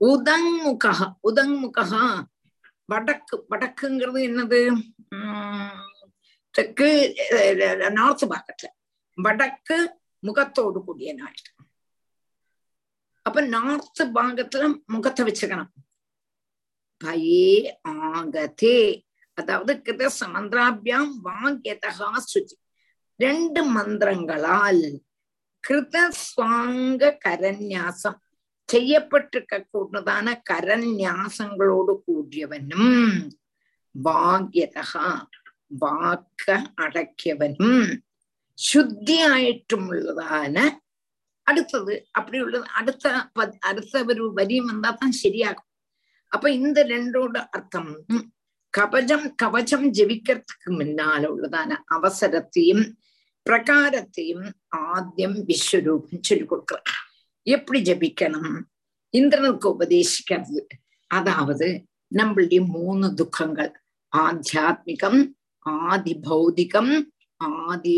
ഉദങ്മുഖ ഉദങ്മുഖ വടക്ക് വടക്കുங்கிறது എന്നത് தெற்கு நார்த் பாக்கத்துல വടക്ക് முகத்தோடு கூடிய நாள் அப்ப நார்த் பாகத்துல முகத்தை வச்சுக்கணும் ഭയേ ആഗതേ അതായത് കൃത മന്ത്രാഭ്യാം വാഗ്യതഹാ ശുചി രണ്ട് മന്ത്രങ്ങളാൽ கிருதஸ்வாங்க கரன்யாசம் செய்யப்பட்டிருக்கக்கூடியதான கரன்யாசங்களோடு கூடியவனும் ഭാഗ്യതഃ വാക്ക അടക്കിയവനും ശുദ്ധിയായിട്ടുമുള്ളതാണ് அடுத்தது அப்படி உள்ள அடுத்த அடுத்த ஒரு வரியும் வந்தா தான் சரியாகும். அப்ப இந்த ரெண்டோட அர்த்தம் கவச்சம் கவச்சம் ஜெபிக்கிறதுக்கு முன்னால உள்ளதான அவசரத்தையும் பிரகாரத்தையும் ஆத்தியம் விஸ்வரூபம் சொல்லிக் கொடுக்கிறார். எப்படி ஜபிக்கணும்? இந்திரனுக்கு உபதேசிக்கிறது. அதாவது நம்மளுடைய மூணு துக்கங்கள் ஆத்தியாத்மிகம் ஆதி பௌதிகம் ஆதி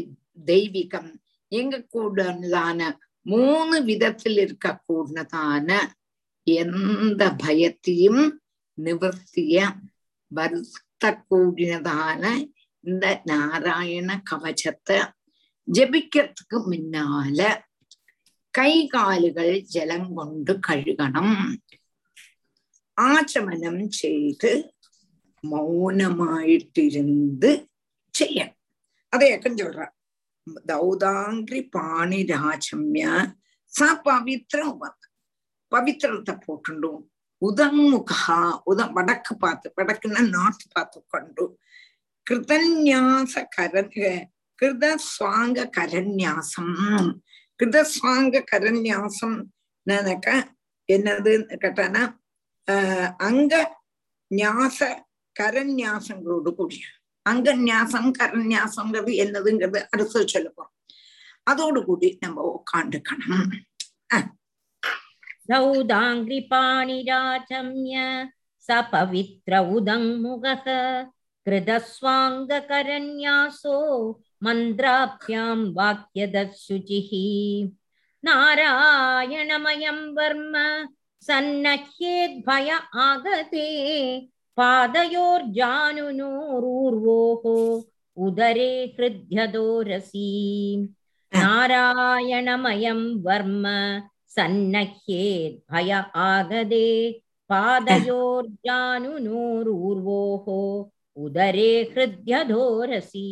தெய்வீகம் எங்க கூடலான மூணு விதத்தில் இருக்கக்கூடதான எந்த பயத்தையும் நிவர்த்திய வருத்தக்கூடியதான இந்த நாராயண கவச்சத்தை ஜபிக்கிறதுக்கு முன்னால கை காலுகள் ஜலம் கொண்டு கழுகணும். ஆச்சமனம் செய்து மௌனமாயிட்டிருந்து செய்யணும். அதையக்கம் சொல்றார் தௌதாங்கிரி பாணி ராஜம்ய ச பவித்ரம் பவித்திரத்தை போட்டுண்டும் உதன்முகா உத வடக்கு பார்த்து வடக்குன்னா நார்த் பார்த்து கொண்டு கிருதன்யாச கரன் கிருத சுவாங்க கரன்யாசம் கிருத சுவாங்க கரன்யாசம் என்னதுன்னு கேட்டானா அங்க ஞாச கரன்யாசங்களோடு கூடிய அங்க ஞாசம் கரன்யாசங்கிறது என்னதுங்கிறது அடுத்து சொல்லுவோம் அதோடு கூடி நம்ம உட்காந்துக்கணும் सौदाङ्घ्रिपाणिराचम्य स पवित्र उदङ्मुगः कृतस्वाङ्गकरन्यासो मन्द्राभ्यां वाक्यदशुचिः नारायणमयं वर्म सन्नह्येद्भय आगते पादयोर्जानुनोरूर्वोः उदरे हृद्यदोरसी नारायणमयं वर्म सन्नह्येद् भय आगदे पादयोर्जानुनोरूर्वोः उदरे हृद्यधोरसी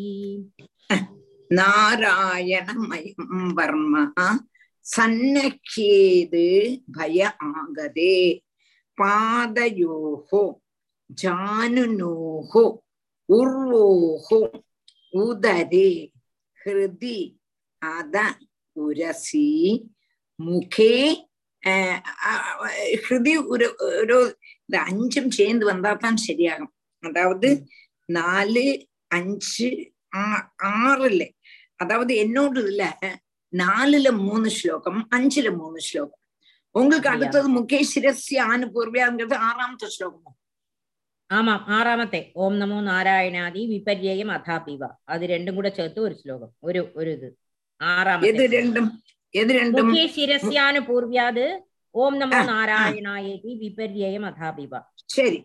நாராயணமயம் வர்ம சன்னக்கியேது பய ஆகதே பாதயோகோ ஜானுனோகோ உர்வோகோ உதரே ஹிருதி அத உரசி முகே ஹிருதி ஒரு ஒரு இந்த அஞ்சும் சேர்ந்து வந்தாதான் சரியாகும். அதாவது நாலு அஞ்சு ஆறுல அதாவது என்னோட இதுல நாலுல மூணு ஸ்லோகம் அஞ்சுல மூணு ஸ்லோகம். உங்களுக்கு அடுத்தது முகேஷ் சிரஸ்ய ஆனுபூர்வியாங்கிறது ஆறாமത്തെ ஸ்லோகமோ? ஆமாம் ആറാമത്തെ ഓം നമോ നാരായണാദി വിപര്യേയം അഥാപിവ അത് രണ്ടും കൂടെ ചേർത്ത് ഒരു ശ്ലോകം ഒരു ഒരു ഇത് ആറാമത്തെ ശിരസ്യാന് പൂർവ്യാത് ഓം നമോ നാരായണായേതി വിപര്യേയം അഥാപിവ ശരി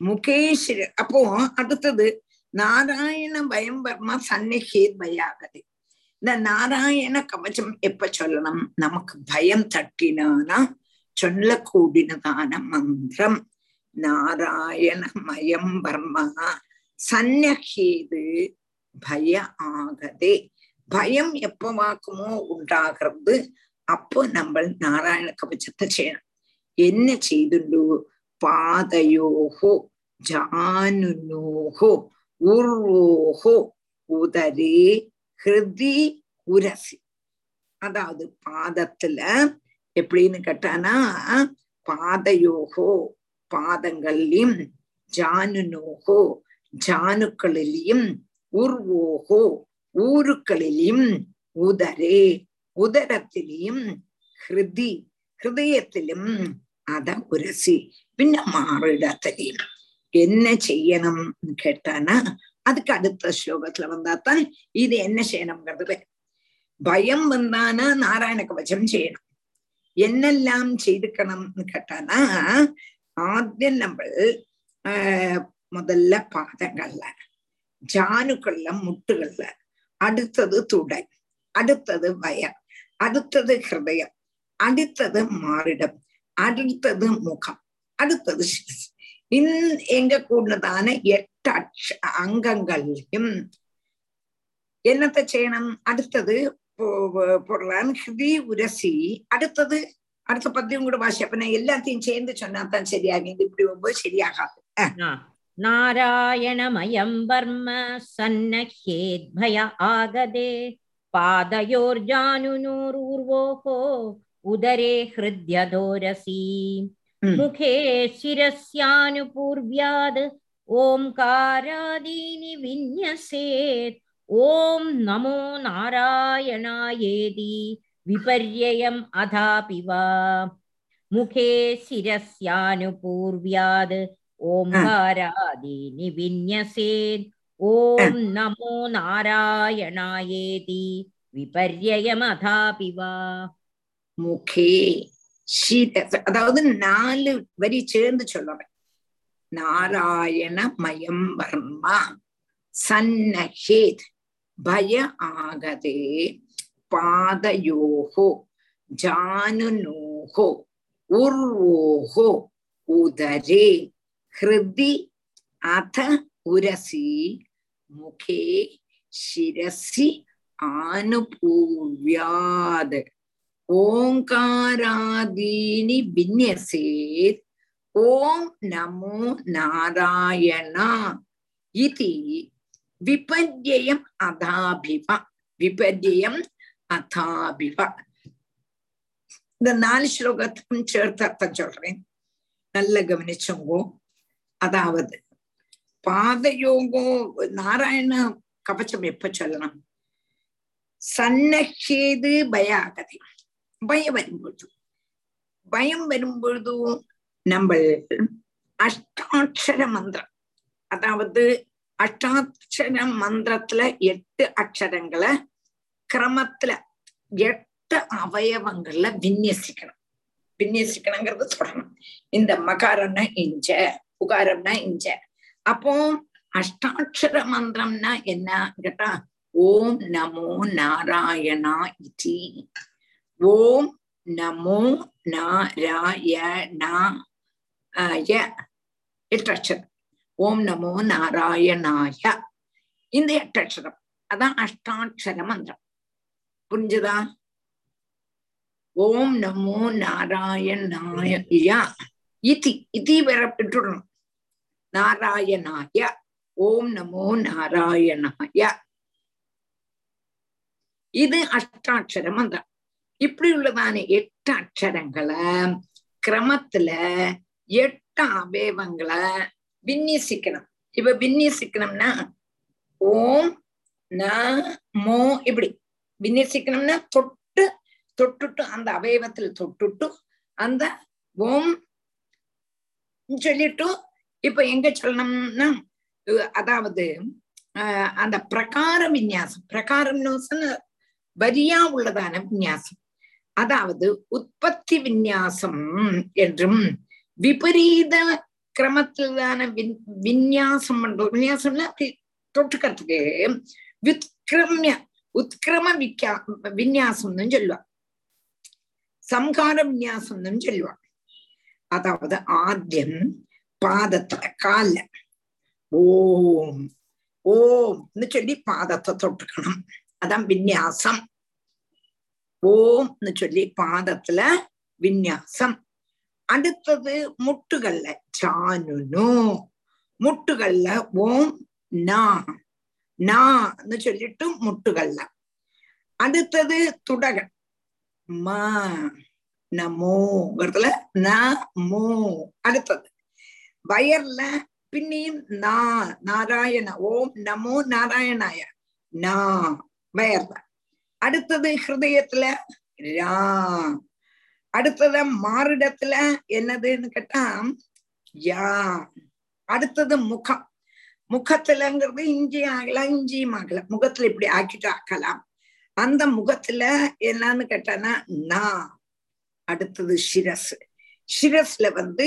മുഖേ ശിര അപ്പോ അടുത്തത് നാരായണ ഭയം വർമ്മ സന്നിഹേത് ഭയാകതി இந்த நாராயண கவச்சம் எப்ப சொல்லணும் நமக்கு பயம் தட்டினானா சொல்லக்கூடினதான மந்திரம் நாராயணமயம் வர்மா. சந்நகீது பய ஆகதே. பயம் எப்ப வாக்குமோ உண்டாகிறது அப்போ நம்ம நாராயண கவச்சத்தை செய்யணும். என்ன செய்துண்டு? பாதையோகோ ஜானுனோகோ உர்வோகோ உதரே ஹிருதி உரசி. அதாவது பாதத்துல எப்படின்னு கேட்டானா பாதையோகோ பாதங்கள்லயும் ஜானுனோகோ ஜானுக்களிலையும் உர்வோகோ ஊருக்களிலும் உதரே உதரத்திலையும் ஹிருதி ஹிருதயத்திலும் அத உரசி பின்ன மாறிடத்திலையும் என்ன செய்யணும் கேட்டானா அதுக்கு அடுத்த ஸ்லோகத்துல வந்தாத்தான் இது என்ன செய்யணுங்கிறது பயம் வந்தானா நாராயண கவச்சம் செய்யணும். என்னெல்லாம் செய்துக்கணும்னு கேட்டானா ஆദ്യം நம்ம ஆஹ் முதல்ல பாதங்கள்ல ஜானுக்கள்ல முட்டுகள்ல அடுத்தது துடை அடுத்தது வயர் அடுத்தது ஹிருதயம் அடுத்தது மாறிடம் அடுத்தது முகம் அடுத்தது சிரஸ் இன் எங்க கூடதான எட்டு அக்ஷ அங்கங்களையும் என்னத்தை செய்யணும் அடுத்தது பொருளான் ஹிருதி உரசி அடுத்தது அடுத்த பத்தியும் கூட வாசி அப்ப நான் எல்லாத்தையும் சேர்ந்து சொன்னா தான் சரியாகும் இது இப்படி ஒவ்வொரு சரியாகாது நாராயணமயம் வர்ம சன்னஹேத்பய ஆகதே பாதயோர்ஜானுனூர்வோகோ உதரே ஹிருத்யதோரசி मुखे शिरस्यानुपूर्व्याद् ओङ्कारादीनि विन्यसेत् ॐ नमो नारायणायेति विपर्ययम् अधापि वा मुखे शिरस्यानुपूर्व्याद् ओङ्कारादीनि विन्यसेत् ॐ नमो नारायणायेति विपर्ययमधापि वा முகே சிரஸ் அதாவது நாலு வரி சேர்ந்து சொல்றேன் நாராயண மயம் வர்மா சன்னஹேத் பய ஆகதே பாதயோகோ ஜானுனோகோ உர்வோகோ உதரே ஹிருதி അഥ ഉരസി മുഖേ ശിരസി ആനുപൂര്യാത് ഓങ്കാരാദീനി വിന്യസേത് ഓം നമോ നാരായണ ഇതി വിപര്യയം അഥാഭിവ വിപര്യം அதாபிப இந்த நாலு ஸ்லோகத்தையும் சேர்த்து அர்த்தம் சொல்றேன் நல்ல கவனிச்சோங்கோ அதாவது பாதயோகோ நாராயண கவச்சம் எப்ப சொல்லணும் சன்னஹேது பயாகதி பயம் வரும்பொழுது பயம் வரும்பொழுது நம்ம அஷ்டாட்சர மந்திரம் அதாவது அஷ்டாட்சர மந்திரத்துல எட்டு அக்ஷரங்களை கிரமத்துல எட்டு அவயவங்கள்ல விநியசிக்கணும். விநியசிக்கணுங்கிறது சொல்லணும். இந்த மகாரம்னா இஞ்ச புகாரம்னா இஞ்ச. அப்போ அஷ்டாட்சர மந்திரம்னா என்ன? கேட்டா ஓம் நமோ நாராயணா இதி. ஓம் நமோ நாராயணாய எட்டு ஓம் நமோ நாராயணாய. இந்த எட்டு அதான் அஷ்டாட்சர மந்திரம். புரிஞ்சுதா? ஓம் நமோ நாராயணாயா இதி இதி வர பெற்றுடணும். நாராயணாய ஓம் நமோ நாராயணாய. இது அஷ்டாட்சர மந்திரம் இப்படி உள்ளதான எட்டு அக்ஷரங்களை கிரமத்துல எட்டு அவயவங்களை விநியசிக்கணும். இப்ப விநியசிக்கணும்னா ஓம் ந மோ இப்படி. விநியசிக்கணும்னா தொட்டு தொட்டுட்டு அந்த அவயவத்தில் தொட்டுட்டு அந்த ஓம் சொல்லிட்டு இப்ப எங்க சொல்லணும்னா அதாவது ஆஹ் அந்த பிரகார விநியாசம் பிரகாரம் விநியாசம் வரியா உள்ளதான விநியாசம். அதாவது உற்பத்தி விநியாசம் என்றும் விபரீத கிரமத்திலான வின் விநியாசம் பண்றது விநியாசம்னா அப்படி தொட்டுக்கிறதுக்கு வித்கிரமிய உத்கிரம விக்கா விநியாசம்னு சொல்லுவா சம்ஹார விநியாசம்னு சொல்லுவா அதாவது ஆத்தியம் பாதத்துல கால ஓம் ஓம்னு சொல்லி பாதத்தை தொட்டுக்கணும் அதான் விநியாசம் ஓம்னு சொல்லி பாதத்துல விநியாசம் அடுத்தது முட்டுகள்ல சானுனு முட்டுகள்ல ஓம் நா நான்னு சொல்லிட்டு முட்டுகள்ல. அடுத்தது துடகன் ம நமோங்கிறதுல மோ அடுத்தது. வயர்ல பின்னியும் நா நாராயண ஓம் நமோ நாராயணாய நா வயர்ல. அடுத்தது ஹிருதயத்துல ரா. அடுத்தது மாறிடத்துல என்னதுன்னு கேட்டா யா. அடுத்தது முகம். முகத்துலங்கிறது இஞ்சி ஆகலாம் இஞ்சியும் ஆகலாம் முகத்துல இப்படி ஆக்கிட்டு ஆக்கலாம். அந்த முகத்துல என்னன்னு கேட்டானா நா. அடுத்தது சிரஸ் சிரஸ்ல வந்து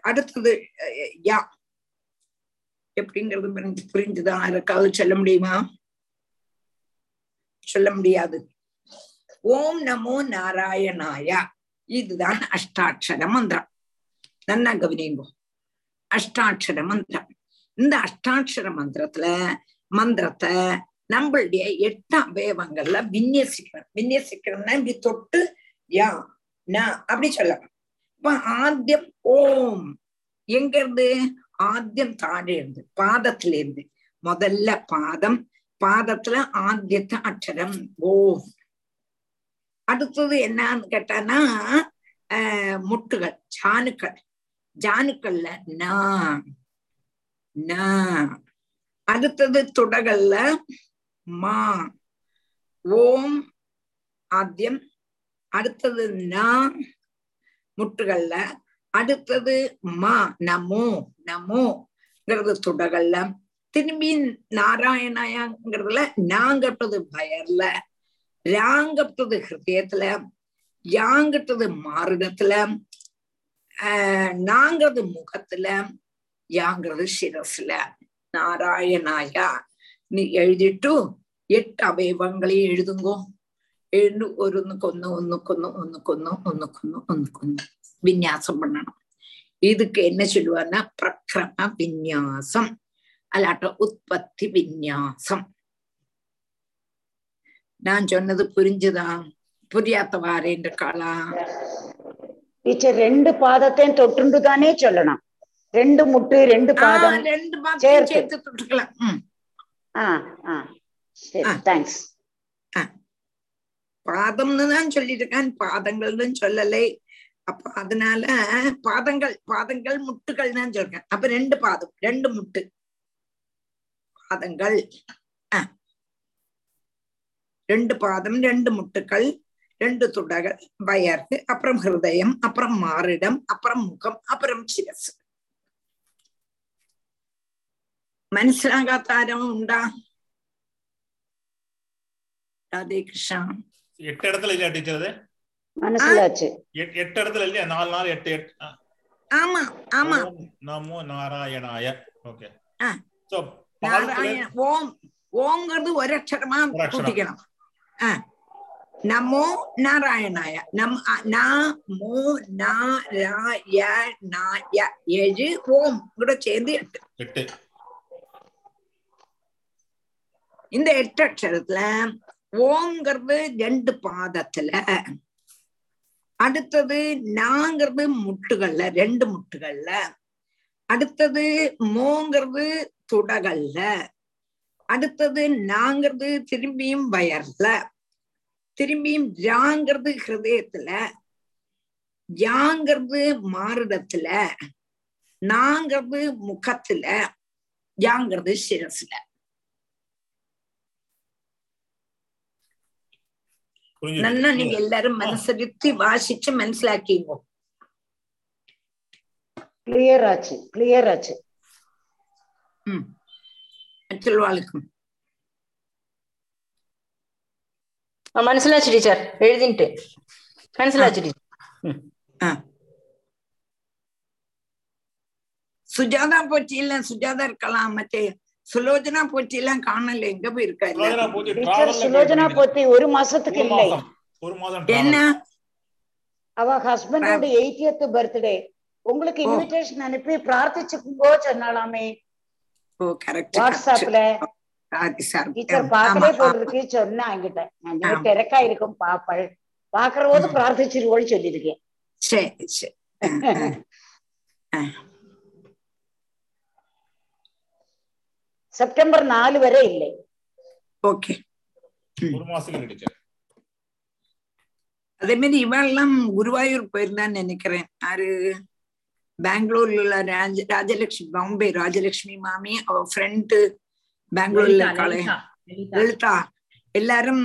அடுத்தது யா. எப்படிங்கிறது புரிஞ்சு புரிஞ்சுதா? யாருக்காவது சொல்ல முடியுமா? சொல்ல முடியாது. ஓம் நமோ நாராயணாயா. இதுதான் அஷ்டாட்சர மந்திரம். நன்னா கவனிங்கோ. அஷ்டாட்சர மந்திரம். இந்த அஷ்டாட்சர மந்திரத்துல மந்திரத்தை நம்மளுடைய எட்டு அவயவங்கள்ல விநியசிக்கணும். விநியசிக்கணும்னா இப்படி தொட்டு யா நா அப்படி சொல்லலாம் இப்ப ஆத்தியம் ஓம். எங்க இருந்து ஆத்தியம் தாழே இருந்து பாதத்துல இருந்து முதல்ல பாதம் பாதத்துல ஆத்தியத்த அக்ஷரம் ஓம். அடுத்தது என்னன்னு கேட்டானா முட்டுகள் ஜானுக்கள் ஜானுக்கள்ல ந அடுத்தது துடகல்ல மா. ஓம் ஆத்தியம் அடுத்தது ந. முட்டுகள்ல அடுத்தது மா. நமோ நமோங்கிறது துடகல்ல. திரும்பி நாராயணாயாங்கிறதுல நாங்கட்டது பயர்ல. ராங்கட்டது ஹிருதயத்துல. யாங்கிட்டது மாறுடத்துல நாங்கிறது முகத்துல யாங்கிறது சிரஸ்ல நாராயணாயா நீ எழுதிட்டு எட்டு அவயவங்களையும் எழுதுங்கோ. எழுந்து ஒன்னுக்கொன்னு ஒன்னுக்கொன்னு ஒன்னுக்கொன்னு ஒன்னுக்கொன்னு ஒன்னுக்கொன்னு விநியாசம் பண்ணணும். இதுக்கு என்ன சொல்லுவாருன்னா பிரக்ரம விநியாசம் அல்லாட்ட உற்பத்தி விநியாசம் நான் சொன்னது புரிஞ்சுதான் புரியாத்தவாரேன்ற காலா? டீச்சர் ரெண்டு பாதத்தையும் தொட்டுண்டு தானே சொல்லணும். ரெண்டு முட்டு ரெண்டு பாதம் ரெண்டு சேர்த்து. தொட்டுக்கலாம். ஆ ஆ. சரி தேங்க்ஸ் பாதம்னு தான் சொல்லியிருக்கான் பாதங்கள்னு சொல்லலை. அப்ப அதனால பாதங்கள் பாதங்கள் முட்டுகள் தான் சொல்றேன். அப்ப ரெண்டு பாதம் ரெண்டு முட்டு. பாதங்கள். ரெண்டு பாதம் ரெண்டு முட்டுக்கள். ரெண்டு துடக வயர்க்கு அப்புறம் ஹிருதயம் அப்புறம் மாறிடம் அப்புறம் முகம் அப்புறம் சிரஸ் മനസ്സിലാകാത്ത ആരോ ഉണ്ടാ രാധേ കൃഷ്ണ എട്ടിടത്തിലല്ലേ ടീച്ചറത് എട്ടിടത്തിലല്ലേ നാല് നാല് എട്ട് എട്ട് ആമാ ആമാ നമോ നാരായണായ ഓക്കെ നാരായണ ഓം ഓംங்கிறது ஒரு அக்ஷரமா கூட்டிக்கணும் நமோ நாராயணாய நம் நா மோ நா ரா நா ய ஏழு ஓம் கூட சேர்ந்து எட்டு எட்டு இந்த எட்டு அக்ஷரத்துல ஓம்ங்கிறது ரெண்டு பாதத்துல அடுத்தது நாங்கிறது முட்டுகள்ல ரெண்டு முட்டுகள்ல அடுத்தது மோங்கிறது துடகல்ல அடுத்தது நாங்கிறது திரும்பியும் வயர்ல திரும்பியும் ஜாங்கிறது ஹிருதயத்துல ஜாங்கிறது மாறுடத்துல நாங்கிறது முகத்துல ஜாங்கிறது சிரஸ்ல நல்லா நீங்க எல்லாரும் மனசெடுத்து வாசிச்சு மனசிலாக்கிங்க. கிளியர் ஆச்சு கிளியர் ஆச்சு. ம். சொல்வாளுக்கும் മനസ്സിലാച്ചു ടീച്ചർ എഴുതിട്ട് മനസ്സിലാച്ചു ടീച്ചർ സുജാത പോറ്റിയെല്ലാം സുജാത இருக்கலாம் മറ്റേ சுலோஜனா போட்டியெல்லாம் காணல எங்க போயிருக்கா சுலோஜனா போட்டி டீச்சர் டிராவல்ல சுலோஜனா போத்தி ஒரு மாசத்துக்கு ஒரு இல்லை மாசம் ஒரு மாதம் என்ன அவ ஹஸ்பண்டோட எயிட்டியத் பர்த்டே உங்களுக்கு ஓ. இன்விடேஷன் அனுப்பி பிரார்த்திச்சுக்கோ சொன்னாலாமே ஓ கரெக்ட் வாட்ஸ்அப்ல சார் டீச்சர் பார்க்கலே போடுறதுக்கு சொன்னா என்கிட்ட. நான். திறக்கா இருக்கும் பாப்பள். பாக்குற போது பிரார்த்திச்சிருவோன்னு சொல்லியிருக்கேன். சரி சரி. செப்டம்பர் நாலு வரை இல்லை. ஓகே. ஒரு மாசத்துக்கு டீச்சர். அதே மாதிரி இவெல்லாம் குருவாயூர் போயிருந்தான்னு நினைக்கிறேன். யாரு? பெங்களூர்ல உள்ள ராஜ ராஜலட்சுமி பாம்பே ராஜலட்சுமி மாமி அவ ஃப்ரெண்டு பெங்களூர்ல இருக்காளே. லலிதா, எல்லாரும்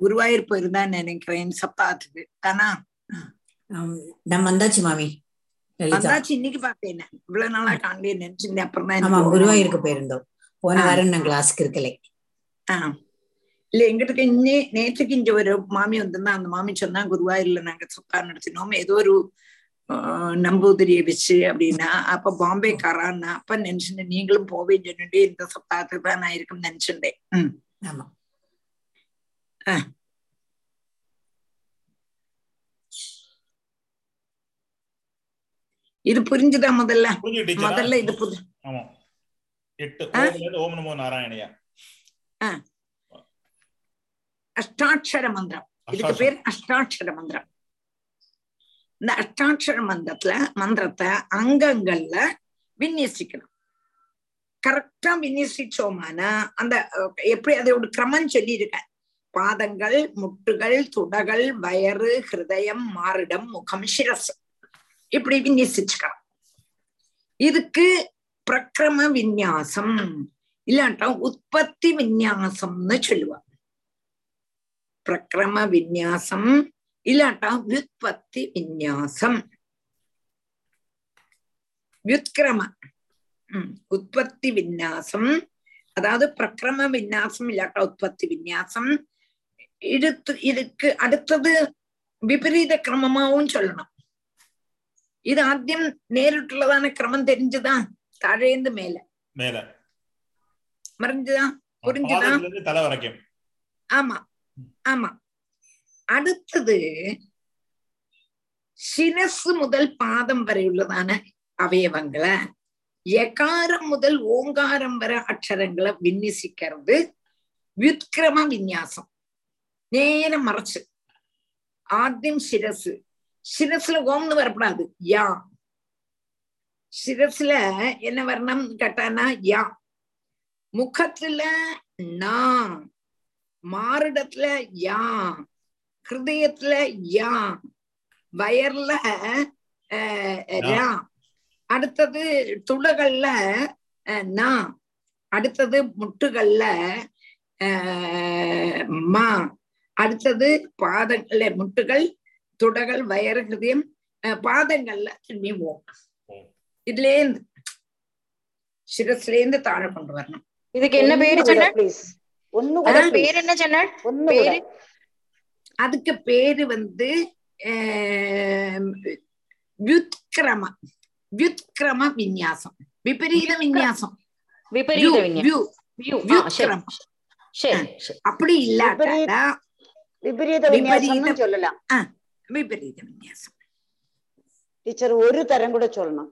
குருவாயூர் போயிருந்தான்னு நினைக்கிறேன் சப்தாத்துக்கு தானா? நான் வந்தாச்சு மாமி வந்தாச்சு இன்னைக்கு பார்த்தேன் இவ்வளவு நாளா காணலே நினைச்சிருந்தேன். அப்புறம் தான் குருவாயூருக்கு போயிருந்தோம். போன. வாரம் நான் கிளாஸ்க்கு இருக்கலை. இல்ல எங்கிட்ட இன்னி நேற்றுக்கு இங்க ஒரு மாமி வந்திருந்தா அந்த மாமி சொன்னா குருவாயூர்ல நாங்க சுத்தா நடத்தினோம். ஏதோ ஒரு நம்பூதிரியை வச்சு அப்படின்னா அப்ப பாம்பேக்காரான்னா அப்ப நினைச்சுட்டேன் நீங்களும் போவேன்னு சொல்லிட்டு இந்த சப்தாத்துக்கு தான் நான் இருக்குன்னு நினைச்சுட்டேன். ம். ஆமா. ஆ. இது புரிஞ்சுதா முதல்ல? முதல்ல இது புது ஓம் நமோ நாராயணையா? அஷ்டாட்சர மந்திரம். இதுக்கு. பேர் அஷ்டாட்சர மந்திரம். இந்த அஷ்டாட்சர மந்திரத்துல மந்திரத்தை அங்கங்கள்ல விநியசிக்கணும். கரெக்டா விநியசிச்சோமானா அந்த எப்படி அதோட கிரமம் சொல்லியிருக்கேன். பாதங்கள் முட்டுகள் துடகள் வயறு ஹிருதயம் மாறிடம் முகம் சிரஸ் இப்படி விநியசிச்சுக்கலாம் இதுக்கு பிரக்கிரம விநியாசம் இல்லாட்டா உற்பத்தி விநியாசம்னு சொல்லுவாங்க. பிரக்கிரம விநியாசம் இல்லாட்டா வியுத்பத்தி விநியாசம் வியுத்கிரம உற்பத்தி விநியாசம் அதாவது பிரக்கிரம விநியாசம் இல்லாட்டா உற்பத்தி விநியாசம் இதுக்கு இதுக்கு அடுத்தது விபரீத கிரமமாவும் சொல்லணும் இது ஆദ്യം நேரிட்டுள்ளதான கிரமம் தெரிஞ்சுதா தாழேந்து மேல மேல மறைஞ்சுதா புரிஞ்சுதா பாதத்துல இருந்து தலை வரைக்கும் അടുത്തത് ശിരസ് മുതൽ പാദം വരെയുള്ളതാണ് അവയവങ്ങള് യകാരം മുതൽ ഓങ്കാരം വരെ അക്ഷരങ്ങളെ വിന്യസിക്കരുത് വ്യുത്ക്രമ വിന്യാസം നേരെ മറച്ച് ആദ്യം ശിരസ് ശിരസിൽ ഓംന്ന് വരപ്പെടാത് യാ ശിരസില് என்ன வர்ணம் கேட்டானா யா முகத்துல நா மாறிடத்துல யா ஹிருதயத்துல யா வயர்ல அஹ், ரா அடுத்தது துளகள்ல அஹ், நா. அடுத்தது முட்டுகள்ல மா. அடுத்தது பாதங்கள்ல முட்டுகள் துடகள் வயறு ஹிருதயம் அஹ், பாதங்கள்ல திரும்பி ஓம் இதுல இருந்து சிரஸ்ல இருந்து தாழ கொண்டு வரணும். இதுக்கு என்ன பேரு சொன்ன. பேர் என்ன சொன்ன பேரு? அதுக்கு பேரு வந்து ஆம், வியுத்கிரம வியுத்கிரம விநியாசம் விபரீத விநியாசம் விபரீத வியூ, விஞ்ஞானம் வியூ, வியூ ஆ சரி வியுத்கிரம சரி சரி அப்படி இல்லாட்டா விபரீத விநியாசம்னு சொல்லலாம் ஆ, விபரீத விநியாசம் ടീച്ചർ ഒരു തരം കൂടെ ചൊല്ലണം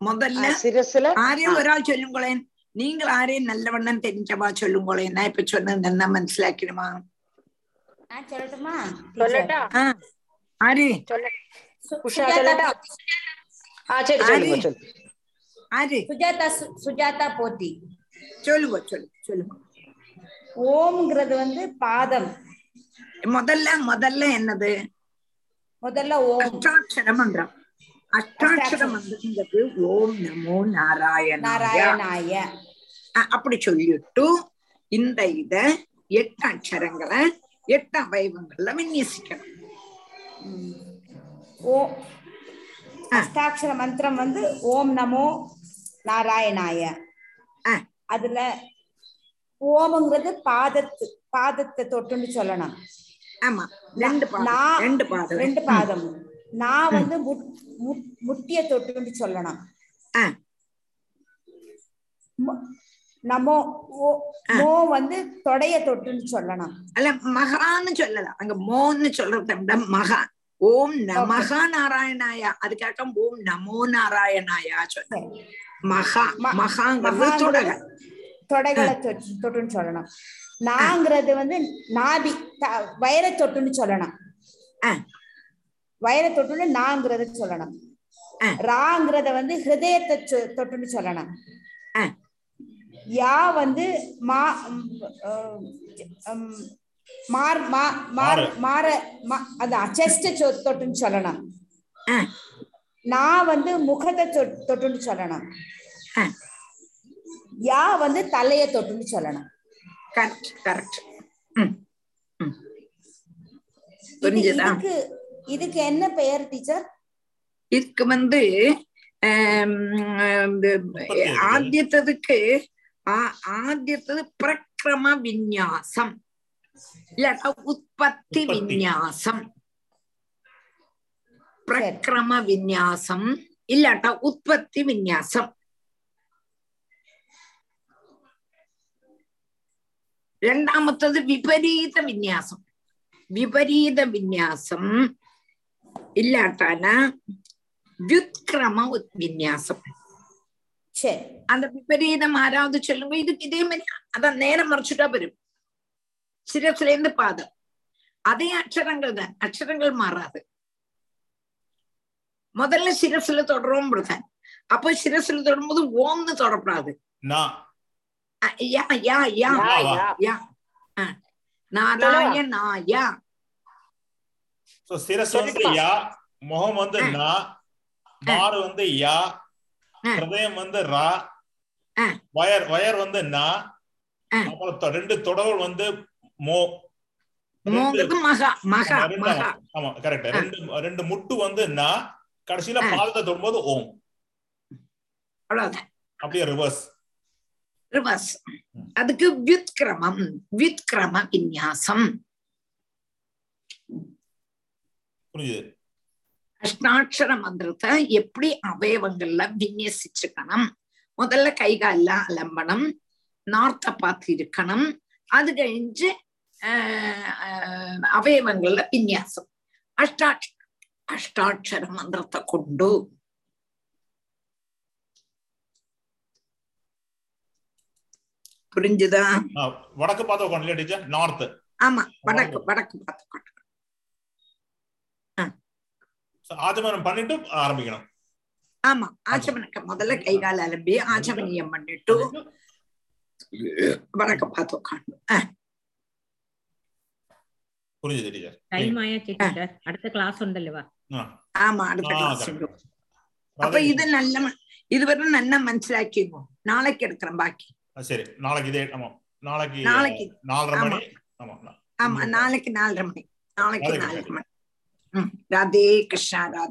முதல்ல சிரசுல ആരെയും ഒരാൾ ചൊല്ലുമ്പോളേൻ നിങ്ങൾ ആരെയും നല്ലവണ്ണം തെരിഞ്ഞവാ ചൊല്ലുമ്പോളേൻ ഞാൻ ഇപ്പൊ ചൊന്നത് എന്നാ മനസ്സിലാക്കണമാ நான் ஆரி சுஜாதா சுஜாதா போத்தி. சொல்லுவோம் சொல்லுங்க சொல்லுங்க ஓம்ங்கிறது வந்து பாதம். முதல்ல முதல்ல என்னது? முதல்ல ஓம். அஷ்டாட்சரம் என்றான் அஷ்டாட்சரம் ஓம் நமோ நாராயண நாராயணாய. அப்படி சொல்லிட்டு இந்த இத எட்டு அக்ஷரங்களை எட்டு அவயவங்கள்ல விநியசிக்கணும். ஓ அஷ்டாட்சர மந்திரம் வந்து ஓம் நமோ நாராயணாய. அதுல ஓம்ங்கிறது பாதத்து பாதத்தை தொட்டுன்னு சொல்லணும். ஆமா ரெண்டு பாதம் நான் ரெண்டு பாதம். ரெண்டு பாதம். நான் வந்து முட்- முட்- முட்டிய தொட்டுன்னு சொல்லணும். நமோ ஓ- மோ வந்து தொடைய தொட்டுன்னு சொல்லணும். அல்ல மகான்னு சொல்லலாம் அங்க மோன்னு சொல்றத விட மகா ஓம் நமகா நாராயணாயா. அதுக்காக ஓம் நமோ நாராயணாயா சொல்ல. மகா மகாங்கிறது மகாங்கிறது தொடங்க தொடைகளை தொட்டு- தொட்டுன்னு சொல்லணும். நாங்கிறது வந்து நாபி வயரை தொட்டுன்னு சொல்லணும். வயரை தொட்டுன்னு நாங்கிறத சொல்லணும். ராங்கிறத வந்து ஹிருதயத்தை தொட்டுன்னு சொல்லணும். யா வந்து மா மார் மா மார் மாற மா- அதான் செஸ்ட் தொட்டுன்னு சொல்லணும் நான் வந்து முகத்தை தொட்டுன்னு சொல்லணும் யா வந்து தலைய தொட்டுன்னு சொல்லணும் கரெக்ட் கரெக்ட் இதுக்கு இதுக்கு என்ன பெயர் டீச்சர் இதுக்கு வந்து ஆம், ആ ആദ്യത്തത് പ്രക്രമ വിന്യാസം ഇല്ലാട്ട ഉത്പത്തി വിന്യാസം പ്രക്രമ വിന്യാസം ഇല്ലാട്ട ഉത്പത്തി വിന്യാസം രണ്ടാമത്തത് വിപരീത വിന്യാസം വിപരീത വിന്യാസം ഇല്ലാട്ടാന വ്യുത്ക്രമ വിന്യാസം சரி அந்த விபரீதம் ஆறாவது சொல்லுங்க இதுக்கு இதே மாதிரி அதான் நேரம் மறைச்சுட்டா வரும் சிரசுல இருந்து பாதம் அதே அக்ஷரங்கள் தான் அக்ஷரங்கள் மாறாது முதல்ல சிரசுல தொடரும் தான் அப்போ சிரசுல தொடும்போது ஓம்னு தொடப்படாது. நாராயணாயா சோ சிரஸ் வந்து யா முகம் வந்து நா மாறு வந்து யா ஹிருதயம் வந்து ரா வயர் வயர் வந்து நா அப்புறம் ரெண்டு தொடர்கள் வந்து மோ. ஆமா, கரெக்ட் ரெண்டு ரெண்டு முட்டு வந்து நா கடைசியில பாதத்தை தொடும்போது ஓம். அப்படியே ரிவர்ஸ் ரிவர்ஸ் அதுக்கு வியுத்கிரமம் வியுத்கிரம விநியாசம். புரியுது அஷ்டாட்சர மந்திரத்தை எப்படி அவயவங்கள்ல விநியசிச்சுக்கணும் முதல்ல கைகால அலம்பனம் நார்த்த பார்த்து இருக்கணும் அது கழிஞ்சு ஆஹ், அவயவங்கள்ல விநியாசம். அஷ்டாட்ச அஷ்டாட்சர மந்திரத்தை கொண்டு. புரிஞ்சுதா? வடக்கு பார்த்து நார்த் ஆமா வடக்கு வடக்கு பார்த்து ஆச்சமனம் பண்ணிட்டு ஆரம்பிக்கணும். ஆமா ஆச்சமனக்க முதல்ல கை கால அலம்பி ஆச்சமனியம் பண்ணிட்டு வணக்கம் பார்த்து உட்காந்து புரிஞ்சுது டீச்சர்? டைம் ஆயாச்சு டீச்சர்? அடுத்த கிளாஸ் உண்டல்லவா? நாளைக்கு நாலரை மணி. நாளைக்கு நாலரை மணி. நாளைக்கு நாலரை மணி. ம் ராதே கிருஷ்ணா ராதே